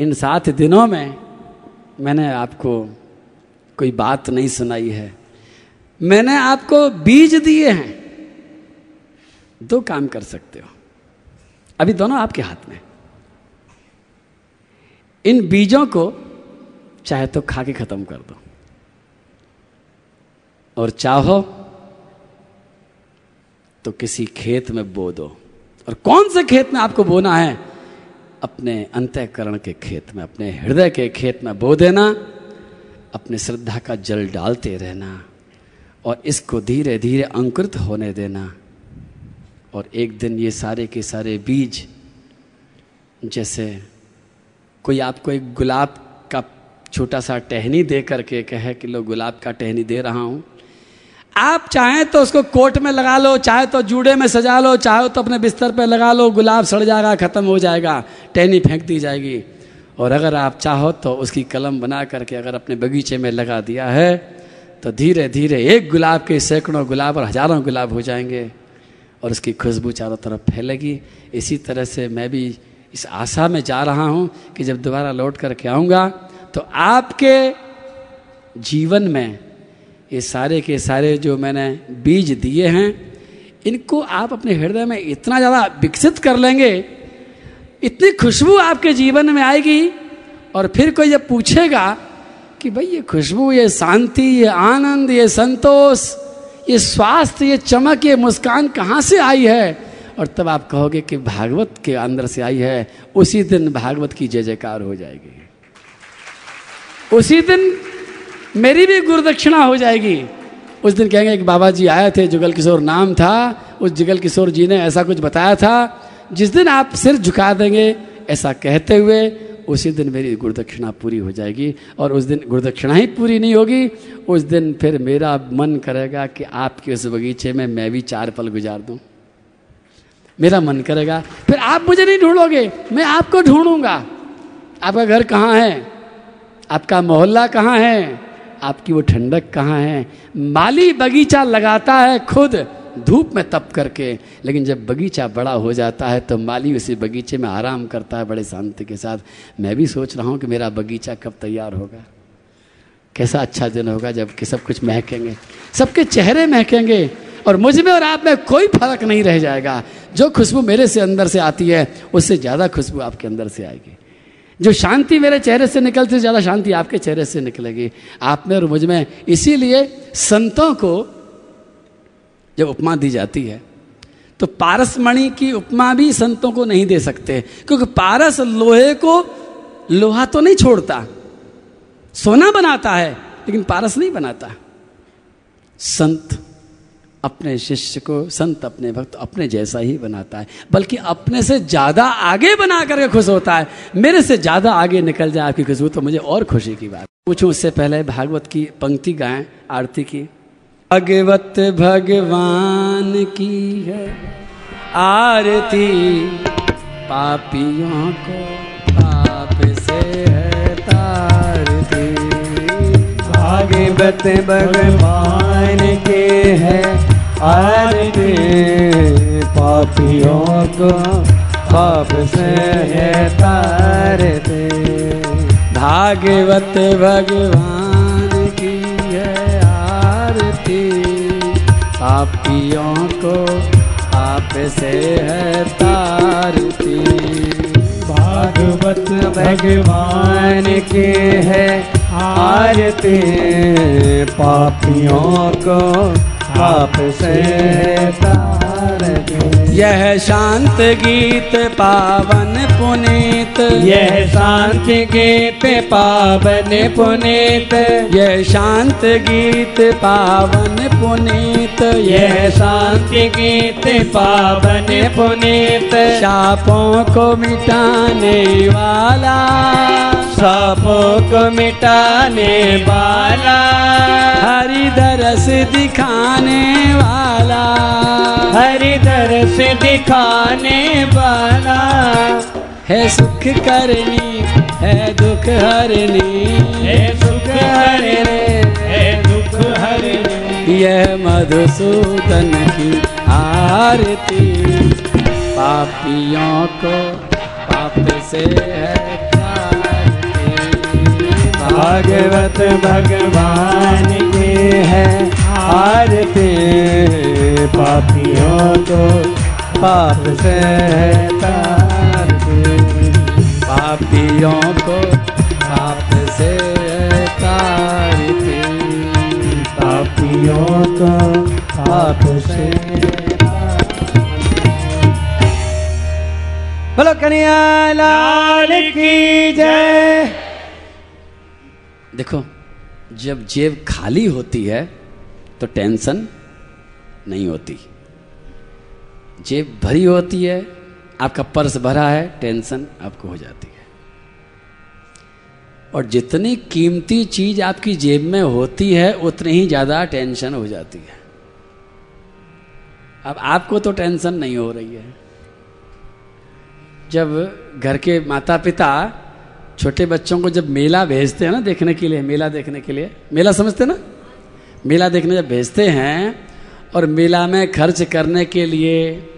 इन सात दिनों में मैंने आपको कोई बात नहीं सुनाई है। मैंने आपको बीज दिए हैं। दो काम कर सकते हो। अभी दोनों आपके हाथ में। इन बीजों को चाहे तो खा के खत्म कर दो। और चाहो तो किसी खेत में बो दो। और कौन से खेत में आपको बोना है? अपने अंतःकरण के खेत में, अपने हृदय के खेत में बो देना, अपने श्रद्धा का जल डालते रहना, और इसको धीरे धीरे अंकुरित होने देना। और एक दिन ये सारे के सारे बीज, जैसे कोई आपको एक गुलाब का छोटा सा टहनी दे करके कहे कि, लो, गुलाब का टहनी दे रहा हूँ। आप चाहें तो उसको कोट में लगा लो, चाहे तो जूड़े में सजा लो, चाहे तो अपने बिस्तर पर लगा लो, गुलाब सड़ जाएगा, ख़त्म हो जाएगा। टहनी फेंक दी जाएगी। और अगर आप चाहो तो उसकी कलम बना करके अगर अपने बगीचे में लगा दिया है तो धीरे धीरे एक गुलाब के सैकड़ों गुलाब और हज़ारों गुलाब हो जाएँगे और उसकी खुशबू चारों तरफ़ फैलेगी। इसी तरह से मैं भी इस आशा में जा रहा हूँ कि जब दोबारा लौट करके आऊँगा तो आपके जीवन में ये सारे के सारे जो मैंने बीज दिए हैं, इनको आप अपने हृदय में इतना ज़्यादा विकसित कर लेंगे इतनी खुशबू आपके जीवन में आएगी। और फिर कोई जब पूछेगा कि भाई, ये खुशबू, ये शांति, ये आनंद, ये संतोष, ये स्वास्थ्य, ये चमक, ये मुस्कान कहाँ से आई है? और तब आप कहोगे कि भागवत के अंदर से आई है। उसी दिन भागवत की जय जयकार हो जाएगी। उसी दिन मेरी भी गुरुदक्षिणा हो जाएगी। उस दिन कहेंगे कि बाबा जी आए थे जुगल किशोर नाम था। उस जुगल किशोर जी ने ऐसा कुछ बताया था। जिस दिन आप सिर झुका देंगे, ऐसा कहते हुए, उसी दिन मेरी गुरुदक्षिणा पूरी हो जाएगी। और उस दिन गुरुदक्षिणा ही पूरी नहीं होगी। उस दिन फिर मेरा मन करेगा कि आपके उस बगीचे में मैं भी चार पल गुजार दूँ। मेरा मन करेगा, फिर आप मुझे नहीं ढूंढोगे, मैं आपको ढूंढूँगा। आपका घर कहाँ है? आपका मोहल्ला कहाँ है? आपकी वो ठंडक कहाँ है? माली बगीचा लगाता है खुद। धूप में तप करके, लेकिन जब बगीचा बड़ा हो जाता है तो माली उसी बगीचे में आराम करता है बड़े शांति के साथ। मैं भी सोच रहा हूँ कि मेरा बगीचा कब तैयार होगा। कैसा अच्छा दिन होगा जब कि सब कुछ महकेंगे। सबके चेहरे महकेंगे और मुझमें और आप में कोई फ़र्क नहीं रह जाएगा। जो खुशबू मेरे से अंदर से आती है, उससे ज़्यादा खुशबू आपके अंदर से आएगी। जो शांति मेरे चेहरे से निकलती है, ज़्यादा शांति आपके चेहरे से निकलेगी। आप में और मुझमें इसीलिए संतों को जब उपमा दी जाती है तो पारस मणि की उपमा भी संतों को नहीं दे सकते, क्योंकि पारस लोहे को लोहा तो नहीं छोड़ता। सोना बनाता है, लेकिन पारस नहीं बनाता। संत अपने शिष्य को, संत अपने भक्त अपने जैसा ही बनाता है, बल्कि अपने से ज़्यादा आगे बना करके खुश होता है। मेरे से ज़्यादा आगे निकल जाए आपकी खुशबू तो मुझे और खुशी की बात। पूछूँ उससे पहले भागवत की पंक्ति गाएँ, आरती की। भगवत भगवान की है आरती पापियों को पाप से है तारती भागवत भगवान के है आरती पापियों को पाप से है तारते भागवत भगवान पापियों को पाप से है तारती भागवत भगवान के है आरती। पापियों को पाप से तारते यह शांत गीत पावन यह शांति गीत पावन पुनीत। यह शांत गीत पावन पुनीत। यह शांति गीत पावन पुनीत। शापों को मिटाने वाला। सापों को मिटाने वाला। हरि दरस दिखाने वाला। हरि दर्श दिखाने वाला। है सुख करनी है दुख हरनी। है सुख हरने है दुख हरने। यह मधुसूदन की आरती। पापियों को पाप से है भागवत भगवान के है आरती। पापियों को पाप से तारते पापियों को पाप से तारती। पापियों को पाप से बोलो कन्हैया लाल की जय। देखो जब जेब खाली होती है तो टेंशन नहीं होती। जेब भरी होती है आपका पर्स भरा है टेंशन आपको हो जाती। है और जितनी कीमती चीज़ आपकी जेब में होती है, उतनी ही ज़्यादा टेंशन हो जाती है। अब आपको तो टेंशन नहीं हो रही है। जब घर के माता पिता छोटे बच्चों को जब मेला भेजते हैं ना देखने के लिए, मेला देखने के लिए, मेला समझते ना? मेला देखने जब भेजते हैं और मेला में खर्च करने के लिए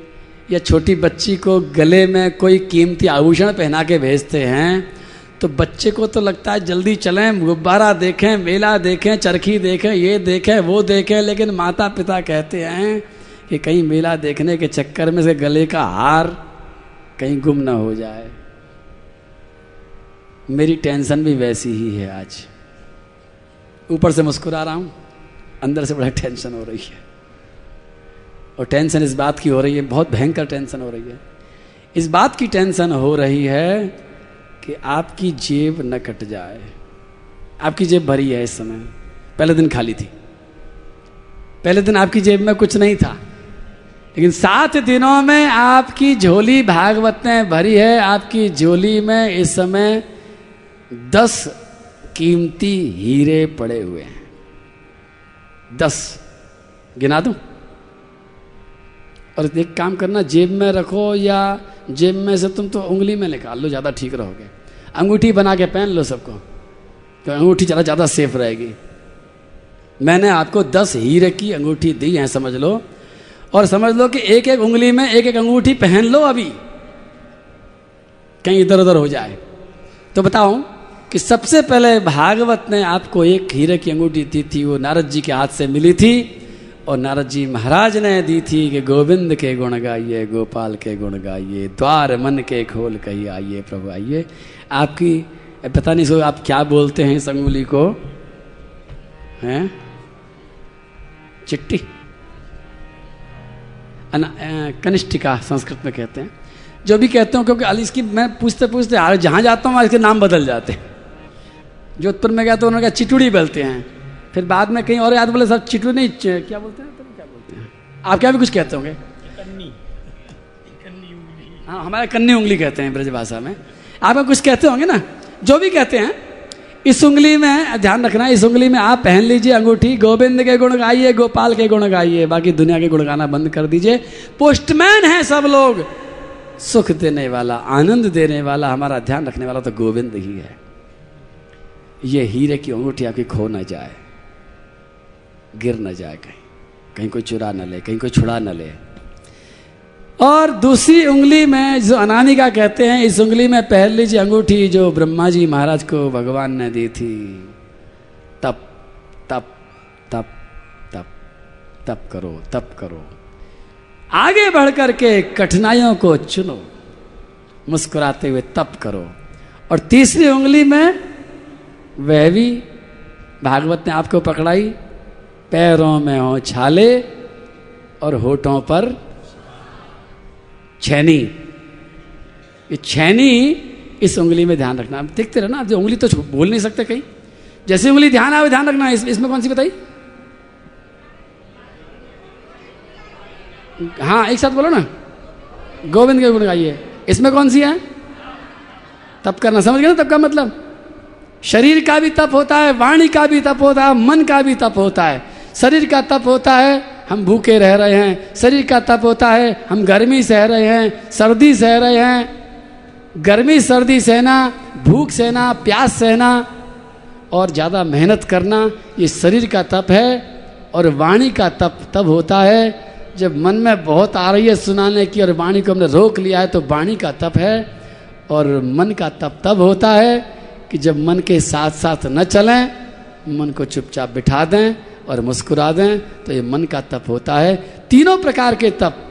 या छोटी बच्ची को गले में कोई कीमती आभूषण पहना के भेजते हैं तो बच्चे को तो लगता है जल्दी चलें, गुब्बारा देखें, मेला देखें, चरखी देखें, ये देखें, वो देखें, लेकिन माता पिता कहते हैं कि कहीं मेला देखने के चक्कर में से गले का हार कहीं गुम ना हो जाए। मेरी टेंशन भी वैसी ही है आज। ऊपर से मुस्कुरा रहा हूँ, अंदर से बड़ा टेंशन हो रही है। और टेंशन इस बात की हो रही है, बहुत भयंकर टेंशन हो रही है। इस बात की टेंशन हो रही है कि आपकी जेब न कट जाए। आपकी जेब भरी है इस समय। पहले दिन खाली थी। पहले दिन आपकी जेब में कुछ नहीं था। लेकिन सात दिनों में आपकी झोली भागवत ने भरी है। आपकी झोली में इस समय दस कीमती हीरे पड़े हुए हैं। दस। गिना दूँ? और एक काम करना, जेब में रखो या जेब में से तुम तो उंगली में निकाल लो, ज़्यादा ठीक रहोगे। अंगूठी बना के पहन लो सबको तो अंगूठी ज़्यादा ज़्यादा सेफ़ रहेगी। मैंने आपको दस हीरे की अंगूठी दी है, समझ लो। और समझ लो कि एक एक उंगली में एक एक अंगूठी पहन लो अभी। कहीं इधर उधर हो जाए। तो बताओ कि सबसे पहले भागवत ने आपको एक हीरे की अंगूठी दी थी, वो नारद जी के हाथ से मिली थी। और नारद जी महाराज ने दी थी कि गोविंद के गुण गाइए, गोपाल के गुण गाइए, द्वार मन के खोल कही आइए, प्रभु आइए। आपकी, पता नहीं सो आप क्या बोलते हैं इस अंगुली को? हैं? चिट्टी। कनिष्ठिका संस्कृत में कहते हैं। जो भी कहते हो, क्योंकि अली इसकी मैं पूछते पूछते जहाँ जाता हूँ इसके नाम बदल जाते हैं। जोधपुर में गया तो उन्होंने कहा, चिटुड़ी बोलते हैं। फिर बाद में कहीं और याद बोले सर चिटू नहीं क्या बोलते हैं? क्या बोलते हैं। आप क्या भी कुछ कहते होंगे? हाँ हमारे कन्नी उंगली कहते हैं ब्रज भाषा में। आप कुछ कहते होंगे ना? जो भी कहते हैं इस उंगली में ध्यान रखना इस उंगली में आप पहन लीजिए अंगूठी गोविंद के गुण गाइए गोपाल के गुण गाइए बाकी दुनिया के गुण गाना बंद कर दीजिए। पोस्टमैन है सब लोग। सुख देने वाला आनंद देने वाला हमारा ध्यान रखने वाला तो गोविंद ही है। ये हीरे की अंगूठी आपकी खो ना जाए। गिर न जाए कहीं। कहीं कोई चुरा न ले, कहीं कोई छुड़ा न ले। और दूसरी उंगली में जो अनामिका कहते हैं, इस उंगली में पहन लीजिए अंगूठी जो ब्रह्मा जी महाराज को भगवान ने दी थी। तप तप तप तप तप करो तप करो। आगे बढ़ करके कठिनाइयों को चुनो। मुस्कुराते हुए तप करो। और तीसरी उंगली में वह भी भागवत ने आपको पकड़ाई। पैरों में हो छाले और होठों पर छैनी। ये छैनी इस उंगली में ध्यान रखना। आप देखते रहना आप उंगली तो बोल नहीं सकते कहीं। जैसे उंगली ध्यान आवे ध्यान रखना। इस, इसमें कौन सी बताई? हाँ एक साथ बोलो ना। गोविंद के गुण गाइए। इसमें कौन सी है? तप करना। समझ गए ना तब का मतलब? शरीर का भी तप होता है वाणी का भी तप होता है मन का भी तप होता है। शरीर का तप होता है, हम भूखे रह रहे हैं। शरीर का तप होता है, हम गर्मी सह रहे हैं, सर्दी सह रहे हैं। गर्मी, सर्दी सहना, भूख सहना, प्यास सहना और ज़्यादा मेहनत करना, ये शरीर का तप है और वाणी का तप तब होता है जब मन में बहुत आ रही है सुनाने की और वाणी को हमने रोक लिया है तो वाणी का तप है और मन का तप तब होता है कि जब मन के साथ साथ न चलें, मन को चुपचाप बिठा दें और मुस्कुरा दें तो ये मन का तप होता है। तीनों प्रकार के तप।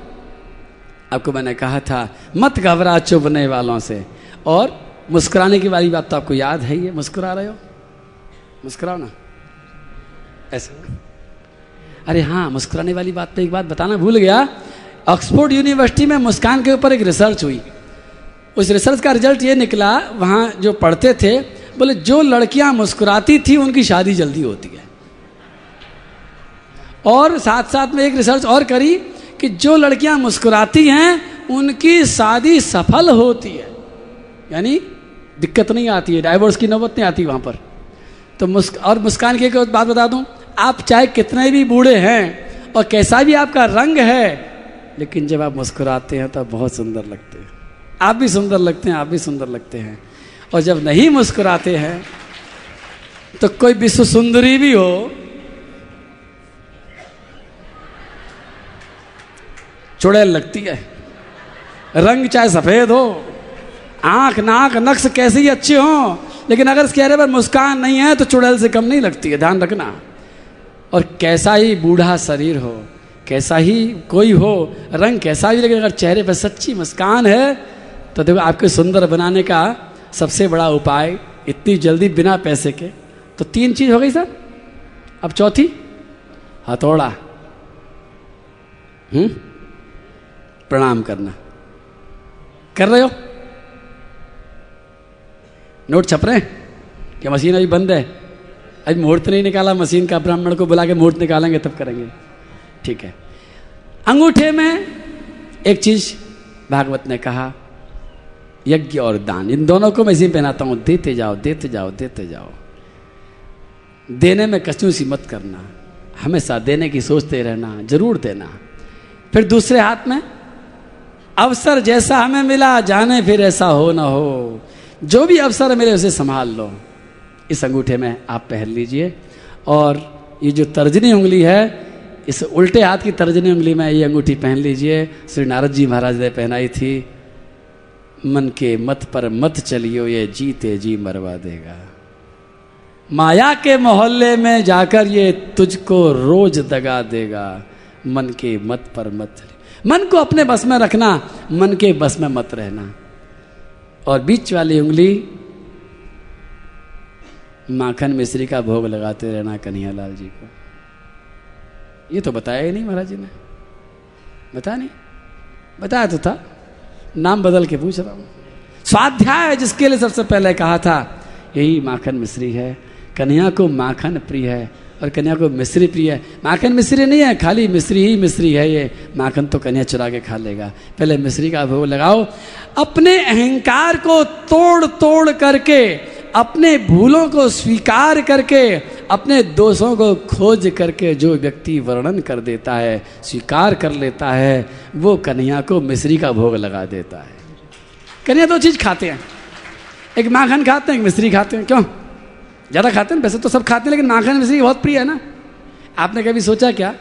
आपको मैंने कहा था, मत घबरा चुभने वालों से। और मुस्कुराने की वाली बात तो आपको याद है ये मुस्कुरा रहे हो? मुस्कुराओ ना। ऐसा। अरे हाँ मुस्कुराने वाली बात पे एक बात बताना भूल गया। ऑक्सफोर्ड यूनिवर्सिटी में मुस्कान के ऊपर एक रिसर्च हुई। उस रिसर्च का रिज़ल्ट ये निकला, वहाँ जो पढ़ते थे, बोले, जो लड़कियाँ मुस्कुराती थी, उनकी शादी जल्दी होती है। और साथ साथ में एक रिसर्च और करी कि जो लड़कियाँ मुस्कुराती हैं, उनकी शादी सफल होती है। यानी दिक्कत नहीं आती है डाइवोर्स की नौबत नहीं आती वहाँ पर। तो मुस्क, और मुस्कान की एक बात बता दूँ, आप चाहे कितने भी बूढ़े हैं और कैसा भी आपका रंग है, लेकिन जब आप मुस्कुराते हैं तो बहुत सुंदर लगते हैं। आप भी सुंदर लगते हैं, आप भी सुंदर लगते हैं। और जब नहीं मुस्कुराते हैं तो कोई विश्व सुंदरी भी हो चुड़ैल लगती है। रंग चाहे सफ़ेद हो, आँख नाक नक्श कैसे ही अच्छे हो, लेकिन अगर इस चेहरे पर मुस्कान नहीं है तो चुड़ैल से कम नहीं लगती है, ध्यान रखना। और कैसा ही बूढ़ा शरीर हो, कैसा ही कोई हो, रंग कैसा भी लेकिन अगर चेहरे पर सच्ची मुस्कान है तो देखो आपके सुंदर बनाने का सबसे बड़ा उपाय, इतनी जल्दी बिना पैसे के। तो तीन चीज़ हो गई सर। अब चौथी, हथौड़ा। हम्म? प्रणाम करना। कर रहे हो? नोट छप रहे क्या मशीन अभी बंद है? अभी मुहूर्त नहीं निकाला, मशीन का ब्राह्मण को बुला के मुहूर्त निकालेंगे, तब करेंगे। ठीक है। अंगूठे में एक चीज़ भागवत ने कहा, यज्ञ और दान। इन दोनों को मैं इसी पहनाता हूँ। देते जाओ देते जाओ देते जाओ। देने में सी मत करना। हमेशा देने की सोचते रहना, ज़रूर देना। फिर दूसरे हाथ में अवसर जैसा हमें मिला, जाने फिर ऐसा हो ना हो। जो भी अवसर मिले उसे संभाल लो। इस अंगूठे में आप पहन लीजिए। और ये जो तर्जनी उंगली है, इस उल्टे हाथ की तर्जनी उंगली में ये अंगूठी पहन लीजिए। श्री नारद जी महाराज ने पहनाई थी। मन के मत पर मत चलियो, ये जीते जी मरवा देगा। माया के मोहल्ले में जाकर ये तुझको रोज दगा देगा। मन के मत पर मत मन को अपने बस में रखना, मन के बस में मत रहना। और बीच वाली उंगली, माखन मिश्री का भोग लगाते रहना कन्हैया लाल जी को। ये तो बताया ही नहीं महाराज जी ने। बताया नहीं? बताया तो था। नाम बदल के पूछ रहा हूँ। स्वाध्याय जिसके लिए सबसे पहले कहा था, यही माखन मिश्री है। कन्हैया को माखन प्रिय है। और कन्या को मिश्री प्रिय है। माखन मिश्री नहीं है, खाली मिश्री ही मिश्री है ये। माखन तो कन्या चुरा के खा लेगा। पहले मिश्री का भोग लगाओ। अपने अहंकार को तोड़ तोड़ करके, अपने भूलों को स्वीकार करके, अपने दोषों को खोज करके जो व्यक्ति वर्णन कर देता है, स्वीकार कर लेता है, वो कन्या को मिश्री का भोग लगा देता है। कन्या दो चीज़ खाते हैं। एक माखन खाते हैं, एक मिश्री खाते हैं। क्यों? ज़्यादा खाते हैं वैसे तो सब खाते हैं, लेकिन माखन मिश्री बहुत प्रिय है ना। आपने कभी सोचा क्या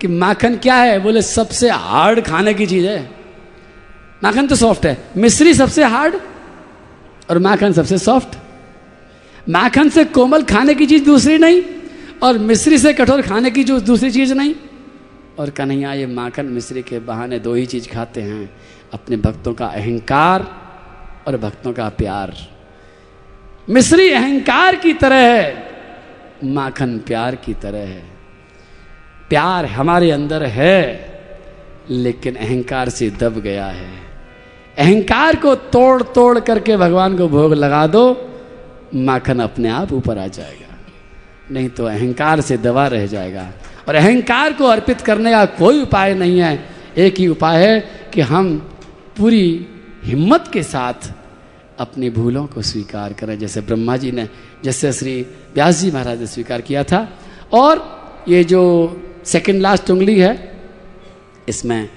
कि माखन क्या है? बोले, सबसे हार्ड खाने की चीज़ है। माखन तो सॉफ्ट है। मिश्री सबसे हार्ड और माखन सबसे सॉफ्ट माखन से कोमल खाने की चीज़ दूसरी नहीं, और मिश्री से कठोर खाने की जो दूसरी चीज़ नहीं। और कन्हैया, ये माखन मिश्री के बहाने दो ही चीज़ खाते हैं। अपने भक्तों का अहंकार और भक्तों का प्यार। मिश्री अहंकार की तरह है, माखन प्यार की तरह है। प्यार हमारे अंदर है, लेकिन अहंकार से दब गया है। अहंकार को तोड़ तोड़ करके भगवान को भोग लगा दो, माखन अपने आप ऊपर आ जाएगा। नहीं तो अहंकार से दबा रह जाएगा। और अहंकार को अर्पित करने का कोई उपाय नहीं है। एक ही उपाय है कि हम पूरी हिम्मत के साथ अपनी भूलों को स्वीकार करें, जैसे ब्रह्मा जी ने, जैसे श्री व्यास जी महाराज ने स्वीकार किया था। और ये जो सेकंड लास्ट उंगली है, इसमें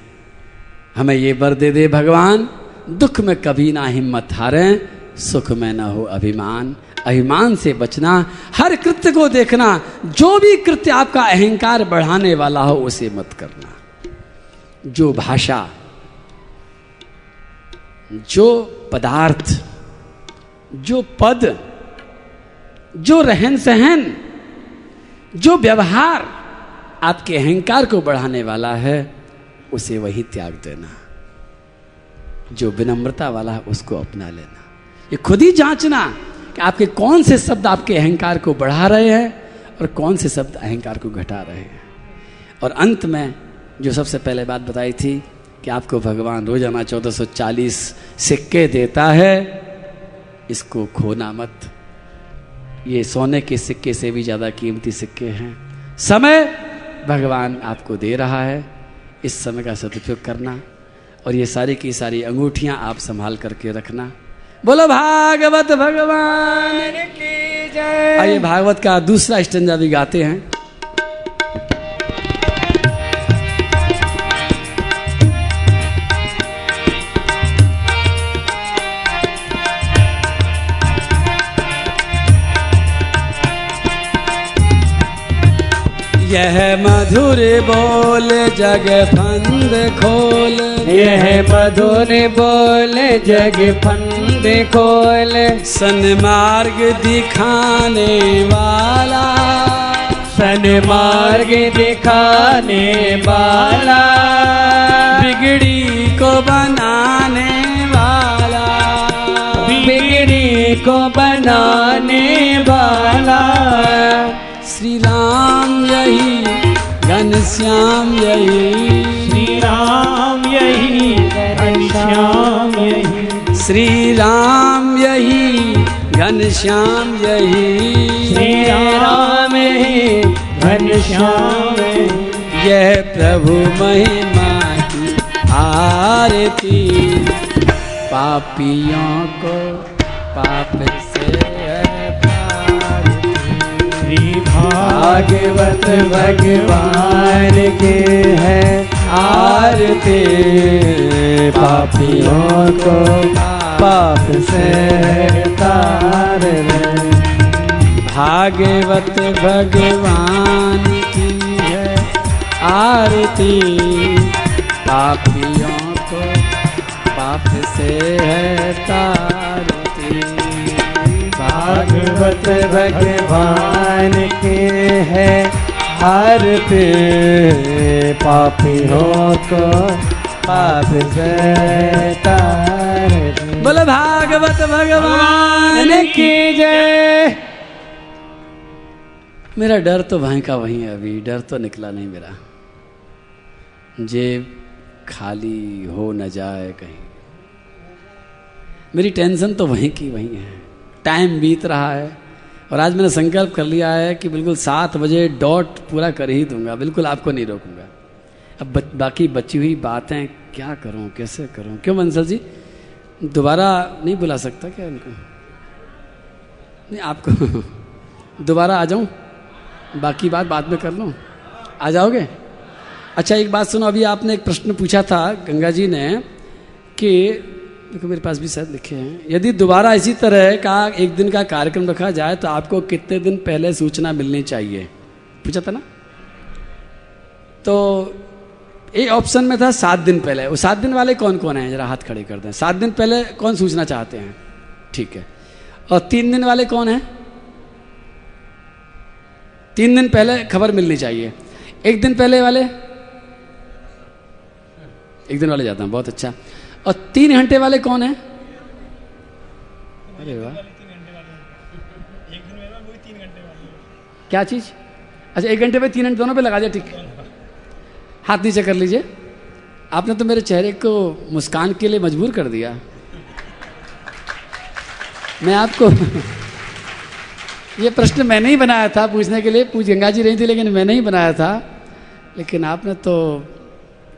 हमें ये वर दे दे, भगवान, दुख में कभी ना हिम्मत हारें, सुख में ना हो अभिमान। अभिमान से बचना, हर कृत्य को देखना, जो भी कृत्य आपका अहंकार बढ़ाने वाला हो, उसे मत करना। जो भाषा, जो पदार्थ जो पद, जो रहन सहन जो व्यवहार आपके अहंकार को बढ़ाने वाला है, उसे वही त्याग देना। जो विनम्रता वाला है, उसको अपना लेना। ये खुद ही जांचना कि आपके कौन से शब्द आपके अहंकार को बढ़ा रहे हैं और कौन से शब्द अहंकार को घटा रहे हैं। और अंत में, जो सबसे पहले बात बताई थी कि आपको भगवान रोज़ाना 1440 सिक्के देता है इसको खोना मत। ये सोने के सिक्के से भी ज़्यादा कीमती सिक्के हैं। समय भगवान आपको दे रहा है। इस समय का सदुपयोग करना और ये सारी की सारी अंगूठियाँ आप संभाल करके रखना। बोलो भागवत भगवान। की जय। आइए भागवत का दूसरा स्टंजा भी गाते हैं। यह मधुर बोल जग फंद खोल। यह मधुर बोल जग फंद खोल। सन्मार्ग दिखाने वाला। सन्मार्ग दिखाने वाला। बिगड़ी को बनाने वाला। बिगड़ी को बनाने वाला। घनश्याम यही। श्री राम यही। घनश्याम यही श्री राम यही। घनश्याम यही श्री राम यही। घनश्याम यही यह प्रभु महिमा की आरती। पापियों को पाप भागवत भगवान के है आरती। पापियों को पाप से तार भागवत भगवान की है आरती। पापियों को पाप से है तारती भागवत भगवान के है, हर पे पापी हो तो पाप बोले, भागवत भगवान की जय। मेरा डर तो वहीं का वहीं है अभी, डर तो निकला नहीं मेरा। जेब खाली हो न जाए कहीं। मेरी टेंशन तो वहीं की वहीं है। टाइम बीत रहा है। और आज मैंने संकल्प कर लिया है कि बिल्कुल सात बजे डॉट पूरा कर ही दूँगा। बिल्कुल आपको नहीं रोकूँगा। अब बाकी बची हुई बातें क्या करूँ, कैसे करूँ? क्यों बंसल जी? दोबारा नहीं बुला सकता क्या इनको? नहीं, आपको दोबारा आ जाऊँ? बाकी बात बाद में कर लूँ। आ जाओगे? अच्छा एक बात सुनो, अभी आपने एक प्रश्न पूछा था गंगा जी ने कि देखो, मेरे पास भी शायद लिखे हैं। यदि दोबारा इसी तरह का एक दिन का कार्यक्रम रखा जाए तो आपको कितने दिन पहले सूचना मिलनी चाहिए? पूछा था ना? तो एक ऑप्शन में था सात दिन पहले। वो सात दिन वाले कौन कौन हैं? जरा हाथ खड़े कर दें। सात दिन पहले कौन सूचना चाहते हैं? ठीक है। और तीन दिन वाले कौन हैं? तीन दिन पहले खबर मिलनी चाहिए। एक दिन पहले वाले? एक दिन वाले जाता हूँ। बहुत अच्छा। और तीन घंटे वाले कौन है? अरे वाह। क्या चीज़? अच्छा एक घंटे पे तीन घंटे दोनों पे लगा दिया ठीक। हाथ नीचे कर लीजिए। आपने तो मेरे चेहरे को मुस्कान के लिए मजबूर कर दिया। मैं आपको ये प्रश्न मैंने ही बनाया था पूछने के लिए। पूछ गंगा जी रही थी लेकिन मैंने ही बनाया था। लेकिन आपने तो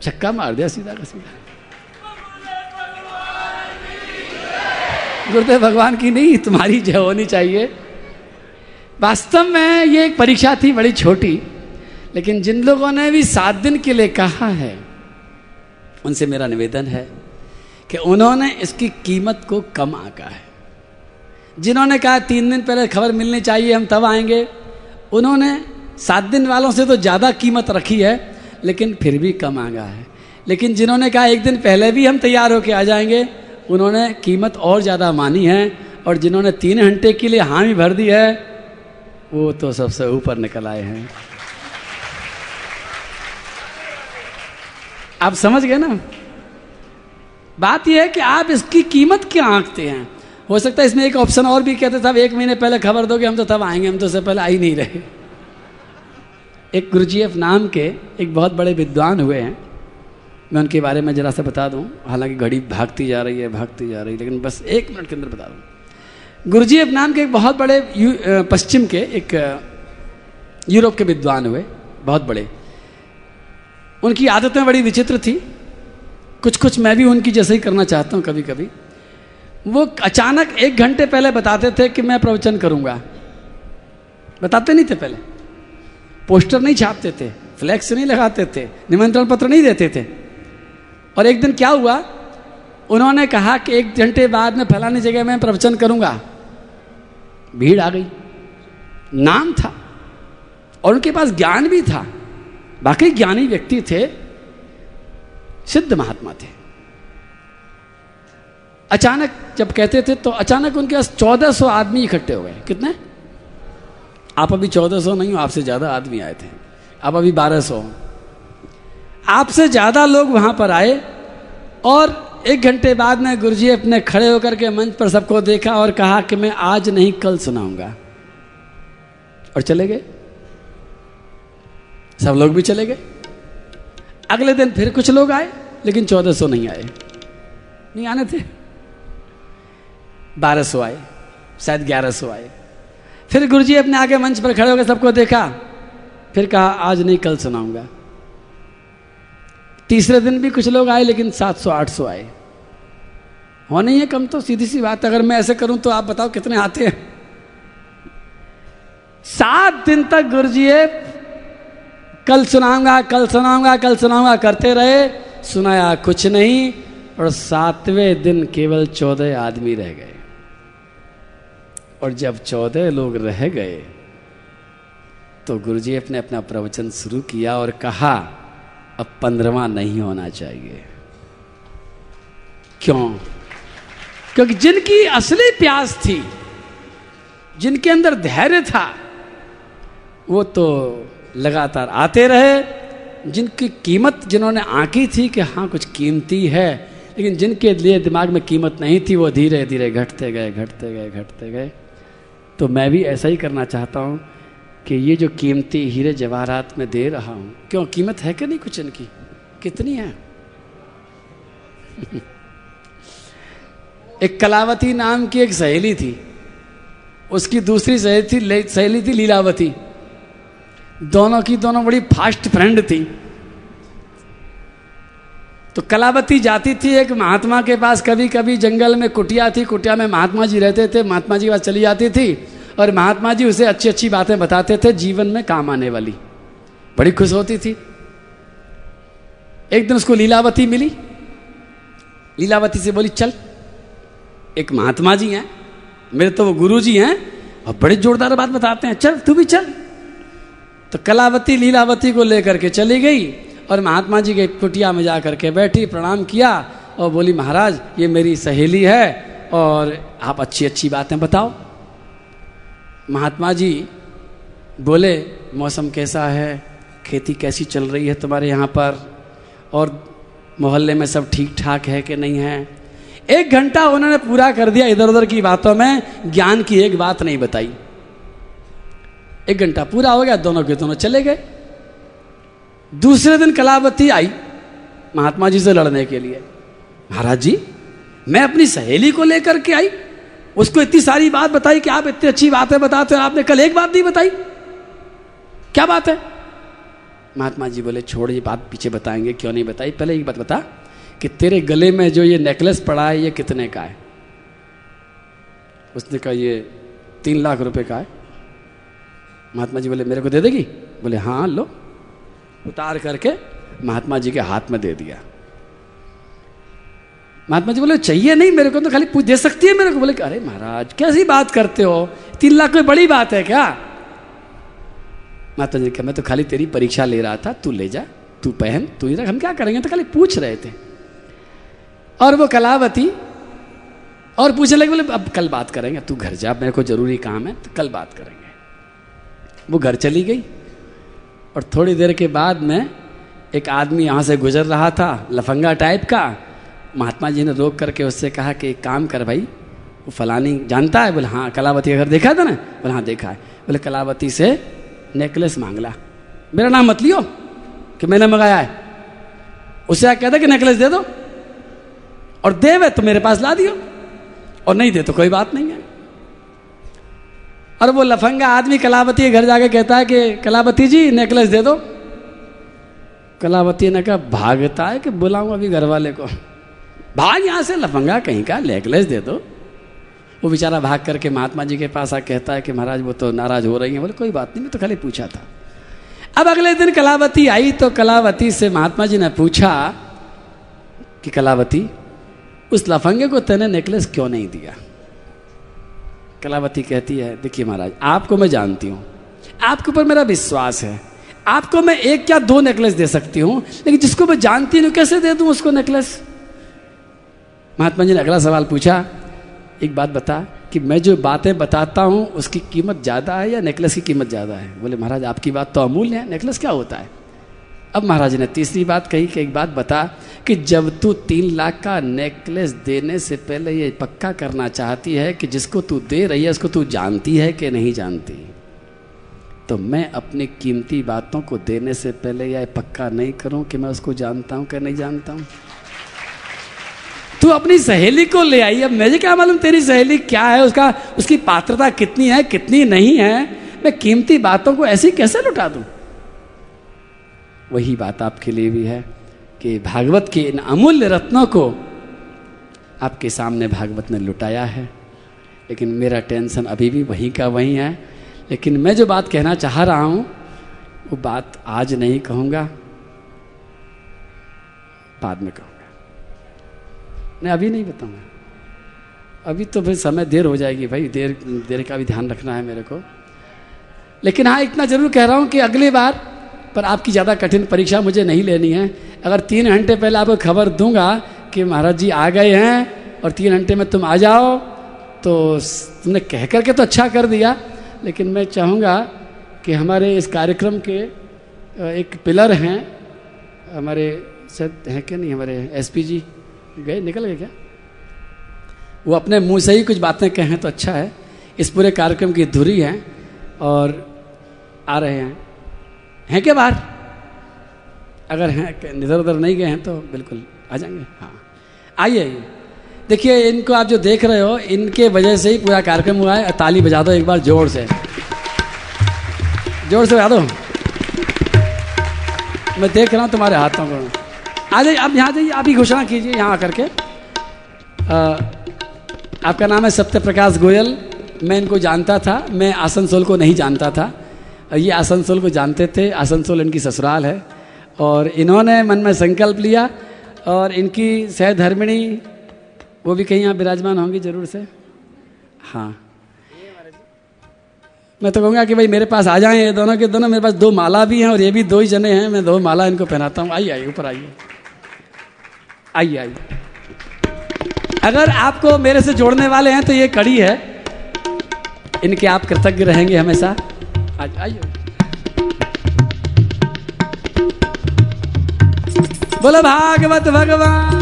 छक्का मार दिया सीधा का सीधा। गुरुदेव भगवान की नहीं, तुम्हारी जय होनी चाहिए। वास्तव में ये एक परीक्षा थी बड़ी छोटी, लेकिन जिन लोगों ने भी सात दिन के लिए कहा है, उनसे मेरा निवेदन है कि उन्होंने इसकी कीमत को कम आका है। जिन्होंने कहा तीन दिन पहले खबर मिलनी चाहिए, हम तब आएँगे, उन्होंने सात दिन वालों से तो ज़्यादा कीमत रखी है, लेकिन फिर भी कम आगा है। लेकिन जिन्होंने कहा एक दिन पहले भी हम तैयार होकर आ जाएँगे उन्होंने कीमत और ज़्यादा मानी है और जिन्होंने तीन घंटे के लिए हामी भर दी है, वो तो सबसे ऊपर निकल आए हैं। आप समझ गए ना? बात यह है कि आप इसकी कीमत क्या आंकते हैं? हो सकता है इसमें एक ऑप्शन और भी कहते साहब एक महीने पहले खबर दोगे, हम तो तब आएँगे, हम तो उससे पहले आ ही नहीं रहे। एक गुरुजीएफ नाम के एक बहुत बड़े विद्वान हुए हैं। मैं उनके बारे में जरा सा बता दूँ। हालाँकि घड़ी भागती जा रही है, भागती जा रही है, लेकिन बस एक मिनट के अंदर बता दूँ। गुरुजीएफ नाम के एक बहुत बड़े पश्चिम के एक यूरोप के विद्वान हुए, बहुत बड़े। उनकी आदतें बड़ी विचित्र थी। कुछ कुछ मैं भी उनकी जैसे ही करना चाहता हूँ कभी कभी वो अचानक एक घंटे पहले बताते थे कि मैं प्रवचन करूँगा। बताते नहीं थे पहले। पोस्टर नहीं छापते थे, फ्लैक्स नहीं लगाते थे, निमंत्रण पत्र नहीं देते थे। और एक दिन क्या हुआ? उन्होंने कहा कि एक घंटे बाद में फलानी जगह में प्रवचन करूँगा। भीड़ आ गई। नाम था। और उनके पास ज्ञान भी था। बाकी ज्ञानी व्यक्ति थे। सिद्ध महात्मा थे। अचानक जब कहते थे तो अचानक उनके पास चौदह सौ आदमी इकट्ठे हो गए। कितने? आप अभी चौदह सौ नहीं हो, आपसे ज़्यादा आदमी आए थे। आप अभी बारह सौ आपसे ज़्यादा लोग वहाँ पर आए और एक घंटे बाद में गुरुजी अपने खड़े होकर के मंच पर सबको देखा और कहा कि मैं आज नहीं, कल सुनाऊँगा। और चले गए? सब लोग भी चले गए? अगले दिन फिर कुछ लोग आए, लेकिन चौदह सौ नहीं आए। नहीं आने थे। बारह सौ आए, शायद ग्यारह सौ आए। फिर गुरुजी अपने आगे मंच पर खड़े होकर सबको देखा, फिर कहा, आज नहीं, कल सुनाऊँगा। तीसरे दिन भी कुछ लोग आए, लेकिन सात सौ, आठ सौ आए। ही है कम तो सीधी सी बात, अगर मैं ऐसे करूँ तो आप बताओ कितने आते हैं? सात दिन तक गुरु जी कल सुनाऊँगा कल सुनाऊँगा कल सुनाऊँगा, करते रहे, सुनाया कुछ नहीं, और सातवें दिन केवल चौदह आदमी रह गए। और जब चौदह लोग रह गए तो गुरुजी ने अपना प्रवचन शुरू किया और कहा अब पंद्रवा नहीं होना चाहिए। क्यों? क्योंकि जिनकी असली प्यास थी, जिनके अंदर धैर्य था, वो तो लगातार आते रहे। जिनकी कीमत, जिन्होंने आंकी थी कि हाँ कुछ कीमती है, लेकिन जिनके लिए दिमाग में कीमत नहीं थी, वो धीरे धीरे घटते गए घटते गए घटते गए। तो मैं भी ऐसा ही करना चाहता हूँ कि ये जो कीमती हीरे जवाहरात में दे रहा हूँ, क्यों? कीमत है कि नहीं कुछ इनकी? कितनी है? एक कलावती नाम की एक सहेली थी। उसकी दूसरी सहेली थी सहेली थी लीलावती। दोनों की दोनों बड़ी फास्ट फ्रेंड थी। तो कलावती जाती थी एक महात्मा के पास कभी कभी जंगल में कुटिया थी, कुटिया में महात्मा जी रहते थे, महात्मा जी के पास चली जाती थी। और महात्मा जी उसे अच्छी अच्छी बातें बताते थे, जीवन में काम आने वाली। बड़ी खुश होती थी। एक दिन उसको लीलावती मिली। लीलावती से बोली, चल, एक महात्मा जी हैं, मेरे तो वो गुरु जी हैं, और बड़े जोरदार बात बताते हैं। चल, तू भी चल। तो कलावती, लीलावती को लेकर के चली गई और महात्मा जी के कुटिया में जा करके बैठी, प्रणाम किया और बोली, महाराज, ये मेरी सहेली है और आप अच्छी अच्छी बातें बताओ। महात्मा जी बोले, मौसम कैसा है? खेती कैसी चल रही है तुम्हारे यहाँ पर? और मोहल्ले में सब ठीक ठाक है कि नहीं है? एक घंटा उन्होंने पूरा कर दिया इधर उधर की बातों में। ज्ञान की एक बात नहीं बताई। एक घंटा पूरा हो गया, दोनों के दोनों चले गए। दूसरे दिन कलावती आई महात्मा जी से लड़ने के लिए। महाराज जी, मैं अपनी सहेली को लेकर के आई। उसको इतनी सारी बात बताई कि आप इतनी अच्छी बातें बताते हो, आपने कल एक बात नहीं बताई। क्या बात है? महात्मा जी बोले, छोड़ ये बात पीछे बताएँगे, क्यों नहीं बताई? पहले एक बात बता कि तेरे गले में जो ये नेकलेस पड़ा है, ये कितने का है? उसने कहा, ये तीन लाख रुपए का है। महात्मा जी बोले, मेरे को दे देगी? बोले हाँ लो। उतार करके महात्मा जी के हाथ में दे दिया। महात्मा जी बोले, चाहिए नहीं मेरे को तो खाली पूछ, दे सकती है मेरे को? बोले, अरे महाराज, कैसी बात करते हो? तीन लाख कोई बड़ी बात है क्या? महात्मा जी कहा, मैं तो खाली तेरी परीक्षा ले रहा था, तू ले जा, तू पहन, तू ही रख, हम क्या करेंगे? तो खाली पूछ रहे थे। और वो कलावती और पूछने लगे, बोले, अब कल बात करेंगे, तू घर जा, मेरे को ज़रूरी काम है तो कल बात करेंगे। वो घर चली गई और थोड़ी देर के बाद में एक आदमी यहाँ से गुजर रहा था, लफंगा टाइप का महात्मा जी ने रोक करके उससे कहा कि एक काम कर भाई, वो फलानी जानता है, बोले हाँ कलावती अगर देखा था ना, बोले हाँ देखा है। बोले, कलावती से नेकलेस मांग ला मेरा नाम मत लियो, कि मैंने मंगाया है। उसे कहता कि नेकलेस दे दो, और देवे तो मेरे पास ला दियो, और नहीं दे तो कोई बात नहीं है। और वो लफंगा आदमी कलावती घर जाके कहता है कि, कलावती जी नेकलेस दे दो। कलावती ने कहा, भागता है कि बुलाऊं अभी घर वाले को? भाग यहाँ से, लफंगा कहीं का नेकलेस दे दो। वो बेचारा भाग करके महात्मा जी के पास आ कहता है कि महाराज, वो तो नाराज़ हो रही है। बोले, कोई बात नहीं, मैं तो खाली पूछा था। अब अगले दिन कलावती आई तो कलावती से महात्मा जी ने पूछा कि, कलावती, उस लफंगे को तेने नेकलेस क्यों नहीं दिया? कलावती कहती है, देखिए महाराज, आपको मैं जानती हूँ। आपके ऊपर मेरा विश्वास है। आपको मैं एक या दो नेकलेस दे सकती हूँ, लेकिन जिसको मैं जानती हूँ, कैसे दे दूँ उसको नेकलेस महात्मा जी ने अगला सवाल पूछा, एक बात बता कि मैं जो बातें बताता हूँ, उसकी कीमत ज़्यादा है या नेकलेस की कीमत ज़्यादा है? बोले, महाराज, आपकी बात तो अमूल्य है नेकलेस क्या होता है? अब महाराज ने तीसरी बात कही कि एक बात बता कि जब तू तीन लाख का नेकलेस देने से पहले ये पक्का करना चाहती है कि जिसको तू दे रही है, उसको तू जानती है कि नहीं जानती? तो मैं अपनी कीमती बातों को देने से पहले यह पक्का नहीं करूँ कि मैं उसको जानता हूँ कि नहीं जानता हूँ? तू अपनी सहेली को ले आई। अब मुझे क्या मालूम तेरी सहेली क्या है? उसका, उसकी पात्रता कितनी है, कितनी नहीं है? मैं कीमती बातों को ऐसी कैसे लुटा दूँ? वही बात आपके लिए भी है कि भागवत के इन अमूल्य रत्नों को आपके सामने भागवत ने लुटाया है। लेकिन मेरा टेंशन अभी भी वहीं का वहीं है। लेकिन मैं जो बात कहना चाह रहा हूँ, वो बात आज नहीं कहूँगा, बाद में कहूँगा। मैं अभी नहीं बताऊँगा। अभी तो भाई समय देर हो जाएगी भाई, देर देर का भी ध्यान रखना है मेरे को। लेकिन हाँ इतना ज़रूर कह रहा हूँ कि अगली बार, पर आपकी ज़्यादा कठिन परीक्षा मुझे नहीं लेनी है। अगर तीन घंटे पहले आपको खबर दूँगा कि महाराज जी आ गए हैं और तीन घंटे में तुम आ जाओ तो तुमने कह कर के तो अच्छा कर दिया। लेकिन मैं चाहूँगा कि हमारे इस कार्यक्रम के एक पिलर हैं। हमारे शायद हैं क्या नहीं? हमारे एसपी जी? गए, निकल गए क्या? वो अपने मुँह से ही कुछ बातें कहें तो अच्छा है। इस पूरे कार्यक्रम की धुरी है और आ रहे हैं। हैं क्या बाहर? अगर हैं, इधर उधर नहीं गए हैं तो बिल्कुल आ जाएँगे। हाँ। आइए आइए। देखिए, इनको आप जो देख रहे हो, इनके वजह से ही पूरा कार्यक्रम हुआ है। ताली बजा दो एक बार ज़ोर से। ज़ोर से बजा दो। मैं देख रहा हूँ तुम्हारे हाथों को। आ जाइए आप यहाँ जाइए, आप ही घोषणा कीजिए यहाँ आकर के। आपका नाम है सत्य प्रकाश गोयल। मैं इनको जानता था, मैं आसनसोल को नहीं जानता था। ये आसनसोल को जानते थे, आसनसोल इनकी ससुराल है। और इन्होंने मन में संकल्प लिया, और इनकी सहधर्मिणी, वो भी कहीं यहाँ विराजमान होंगी ज़रूर से। हाँ। मैं तो कहूँगा कि भाई मेरे पास आ जाएँ, ये दोनों के दोनों, मेरे पास दो माला भी हैं और ये भी दो ही जने हैं, मैं दो माला इनको पहनाता हूँ। आइए आइए, ऊपर आइए। आइए आइए। अगर आपको मेरे से जोड़ने वाले हैं तो ये कड़ी है। इनके आप कृतज्ञ रहेंगे हमेशा। आज आइए। बोलो, भागवत भगवान।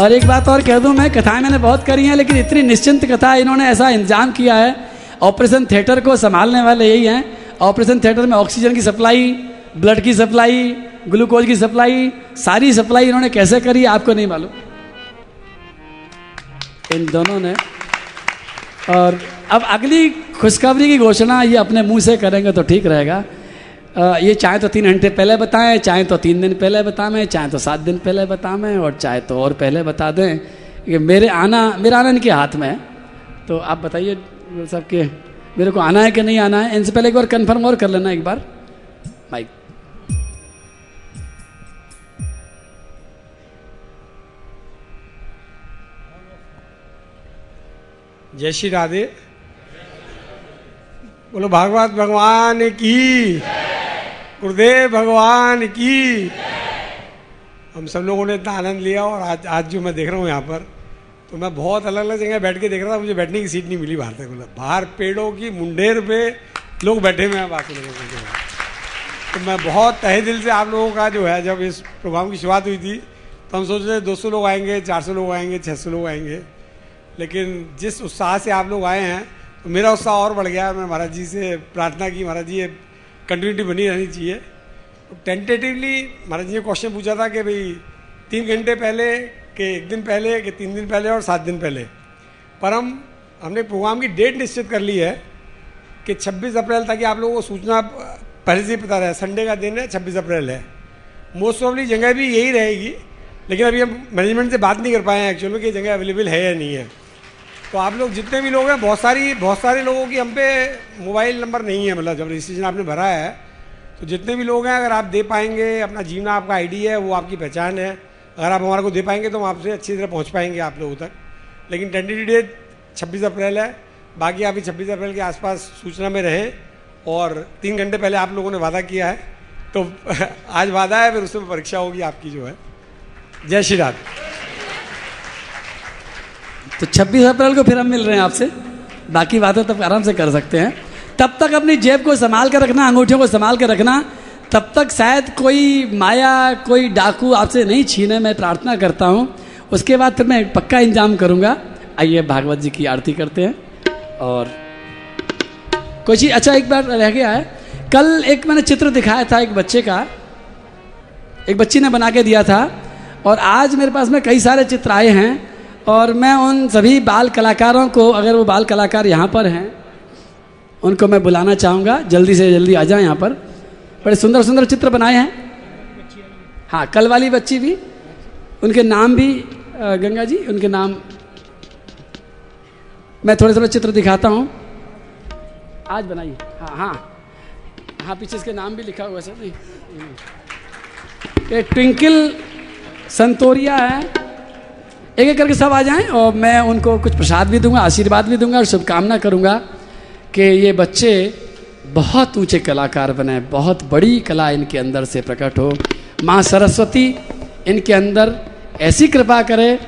और एक बात और कह दूँ मैं, कथाएँ मैंने बहुत करी हैं, लेकिन इतनी निश्चिंत कथा इन्होंने ऐसा इंतज़ाम किया है। ऑपरेशन थिएटर को संभालने वाले यही हैं। ऑपरेशन थिएटर में ऑक्सीजन की सप्लाई, ब्लड की सप्लाई ग्लूकोज की सप्लाई, सारी सप्लाई इन्होंने कैसे करी, आपको नहीं मालूम। इन दोनों ने और अब अगली खुशखबरी की घोषणा ये अपने मुँह से करेंगे तो ठीक रहेगा। ये चाहे तो तीन घंटे पहले बताएँ, चाहे तो तीन दिन पहले बताएँ, चाहे तो सात दिन पहले बताएँ, और चाहे तो और पहले बता दें कि मेरे आना मेरा आना इनके हाथ में है। तो आप बताइए सबके मेरे को आना है कि नहीं आना है? इनसे पहले एक बार कंफर्म और कर लेना एक बार। माइक जय श्री राधे। बोलो, भागवत भगवान की। गुरुदेव भगवान की। हम सब लोगों ने इतना आनंद लिया और आज आज जो मैं देख रहा हूँ यहाँ पर तो मैं बहुत अलग अलग जगह बैठ के देख रहा था, मुझे बैठने की सीट नहीं मिली बाहर तक मतलब बाहर पेड़ों की मुंडेर पे लोग बैठे हुए हैं बाकी लोगों के तो मैं बहुत तहे दिल से आप लोगों का जो है, जब इस प्रोग्राम की शुरुआत हुई थी तो हम सोच रहे दो सौ लोग आएँगे, चार सौ लोग आएँगे छः सौ लोग आएँगे। लेकिन जिस उत्साह से आप लोग आए हैं तो मेरा उत्साह और बढ़ गया मैं महाराज जी से प्रार्थना की, महाराज जी, ये कंटिन्यूटी बनी रहनी चाहिए। तो टेंटेटिवली महाराज जी ने क्वेश्चन पूछा था कि भाई, तीन घंटे पहले कि एक दिन पहले कि तीन दिन पहले और सात दिन पहले। पर हम, हमने प्रोग्राम की डेट निश्चित कर ली है कि 26 अप्रैल तक आप लोगों को सूचना पहले से ही पता रहे। संडे का दिन है 26 अप्रैल है। मोस्ट ऑफली जगह भी यही रहेगी, लेकिन अभी हम मैनेजमेंट से बात नहीं कर पाए हैं एक्चुअली कि जगह अवेलेबल है या नहीं है। तो आप लोग जितने भी लोग हैं, बहुत सारी, बहुत सारे लोगों की हम पे मोबाइल नंबर नहीं है मतलब जब रजिस्ट्रेशन आपने भरा है तो जितने भी लोग हैं, अगर आप दे पाएँगे, अपना जीवना, आपका आईडी है, वो आपकी पहचान है। अगर आप हमारे को दे पाएँगे तो हम आपसे अच्छी तरह पहुँच पाएँगे आप लोगों तक। लेकिन टेंटेटिव डेट छब्बीस अप्रैल है, बाकी आप छब्बीस अप्रैल के आसपास सूचना में रहें, और तीन घंटे पहले आप लोगों ने वादा किया है तो आज वादा है, फिर उसमें परीक्षा होगी आपकी जो है। जय श्री राम। तो 26 अप्रैल को फिर हम मिल रहे हैं आपसे। बाकी बातें तब आराम से कर सकते हैं। तब तक अपनी जेब को संभाल कर रखना, अंगूठियों को संभाल कर रखना, तब तक शायद कोई माया, कोई डाकू आपसे नहीं छीने, मैं प्रार्थना करता हूँ। उसके बाद फिर मैं पक्का इंतज़ाम करूँगा। आइए भागवत जी की आरती करते हैं। और कोई चीज़ अच्छा एक बार रह गया है। कल एक मैंने चित्र दिखाया था एक बच्चे का। एक बच्ची ने बना के दिया था। और आज मेरे पास में कई सारे चित्र आए हैं। और मैं उन सभी बाल कलाकारों को, अगर वो बाल कलाकार यहाँ पर हैं, उनको मैं बुलाना चाहूँगा। जल्दी से जल्दी आ जाए यहाँ पर। बड़े सुंदर सुंदर चित्र बनाए हैं। हाँ कल वाली बच्ची भी। उनके नाम भी गंगा जी, उनके नाम। मैं थोड़े थोड़े चित्र दिखाता हूँ। आज बनाइए। हाँ हाँ। हाँ पीछे इसके नाम भी लिखा हुआ सर। नहीं ये ट्विंकल संतोरिया है। एक एक करके सब आ जाएँ और मैं उनको कुछ प्रसाद भी दूँगा, आशीर्वाद भी दूँगा और शुभकामना करूँगा कि ये बच्चे बहुत ऊँचे कलाकार बने, बहुत बड़ी कला इनके अंदर से प्रकट हो। माँ सरस्वती इनके अंदर ऐसी कृपा करे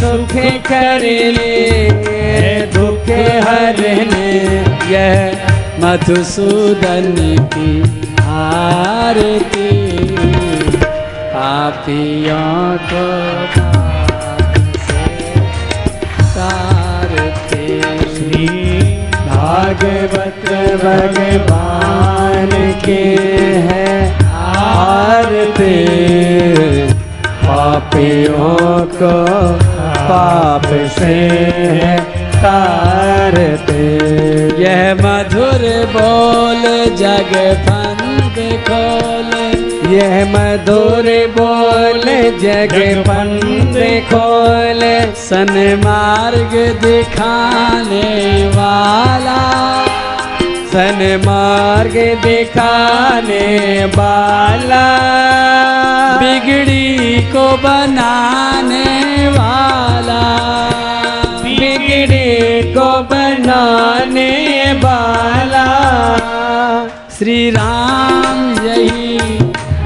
सुख करने दुख हरने यह मधुसूदन की आरती। पापियों को भागवत भगवान के है आरती। पापियों को पाप से है तारते। यह मधुर बोल जग फंद खोल। यह मधुर बोल जग बंद खोल। सन मार्ग दिखाने वाला। सन्मार्ग दिखाने वाला, बिगड़ी को बनाने वाला, बिगड़े को बनाने वाला। श्री राम यही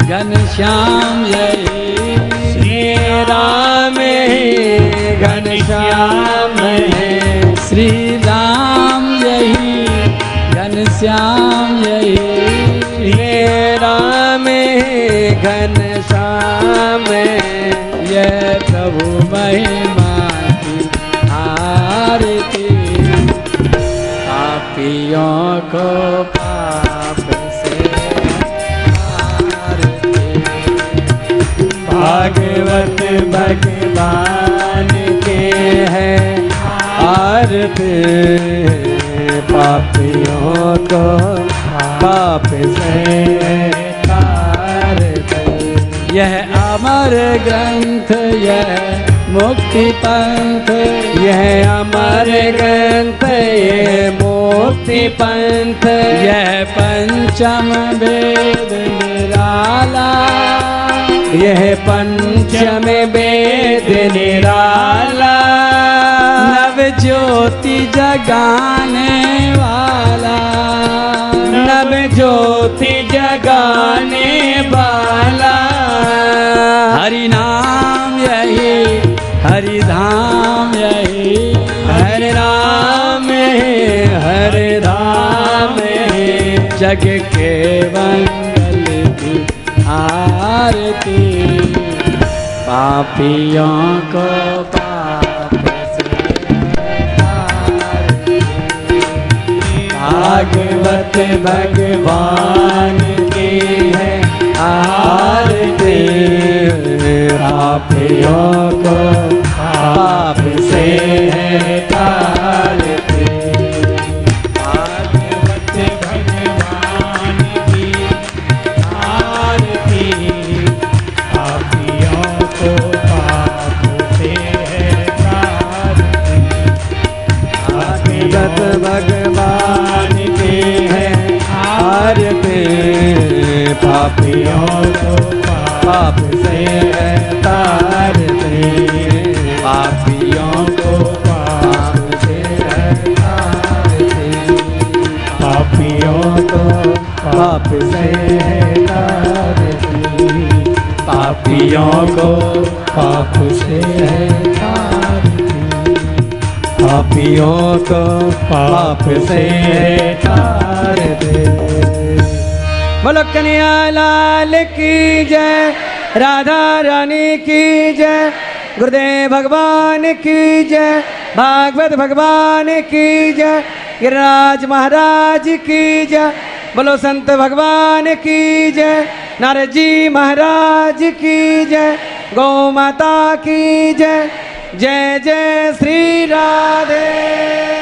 घनश्याम यही श्री राम घनश्याम श्री यही। श्री राम घनश्याम है। यह प्रभु महिमा आरती। पापियों को पाप से आरती। भागवत भगवान के है आरती। पापियों को पाप से तारते यह अमर ग्रंथ, यह मुक्ति पंथ, यह अमर ग्रंथ ये मुक्ति पंथ, यह पंचम वेद निराला, यह पंचम वेद निराला। ज्योति जगाने वाला। नव ज्योति जगाने वाला। हरि नाम यही, हरि धाम यही, हरे राम हरे राम जग के मंगल की आरती, पापियों को भागवत भगवान के है आरती। पापियों को पाप से है तारती पापियों को पाप से तारते पापियों को पाप से तारते पापियों को पाप से पापियों को पाप से पापियों को पाप से बोलो कन्हैया लाल की जय, राधा रानी की जय, गुरुदेव भगवान की जय, भागवत भगवान की जय, गिरिराज महाराज की जय, बोलो संत भगवान की जय, नारद जी महाराज की जय, गौ माता की जय जय जय श्री राधे।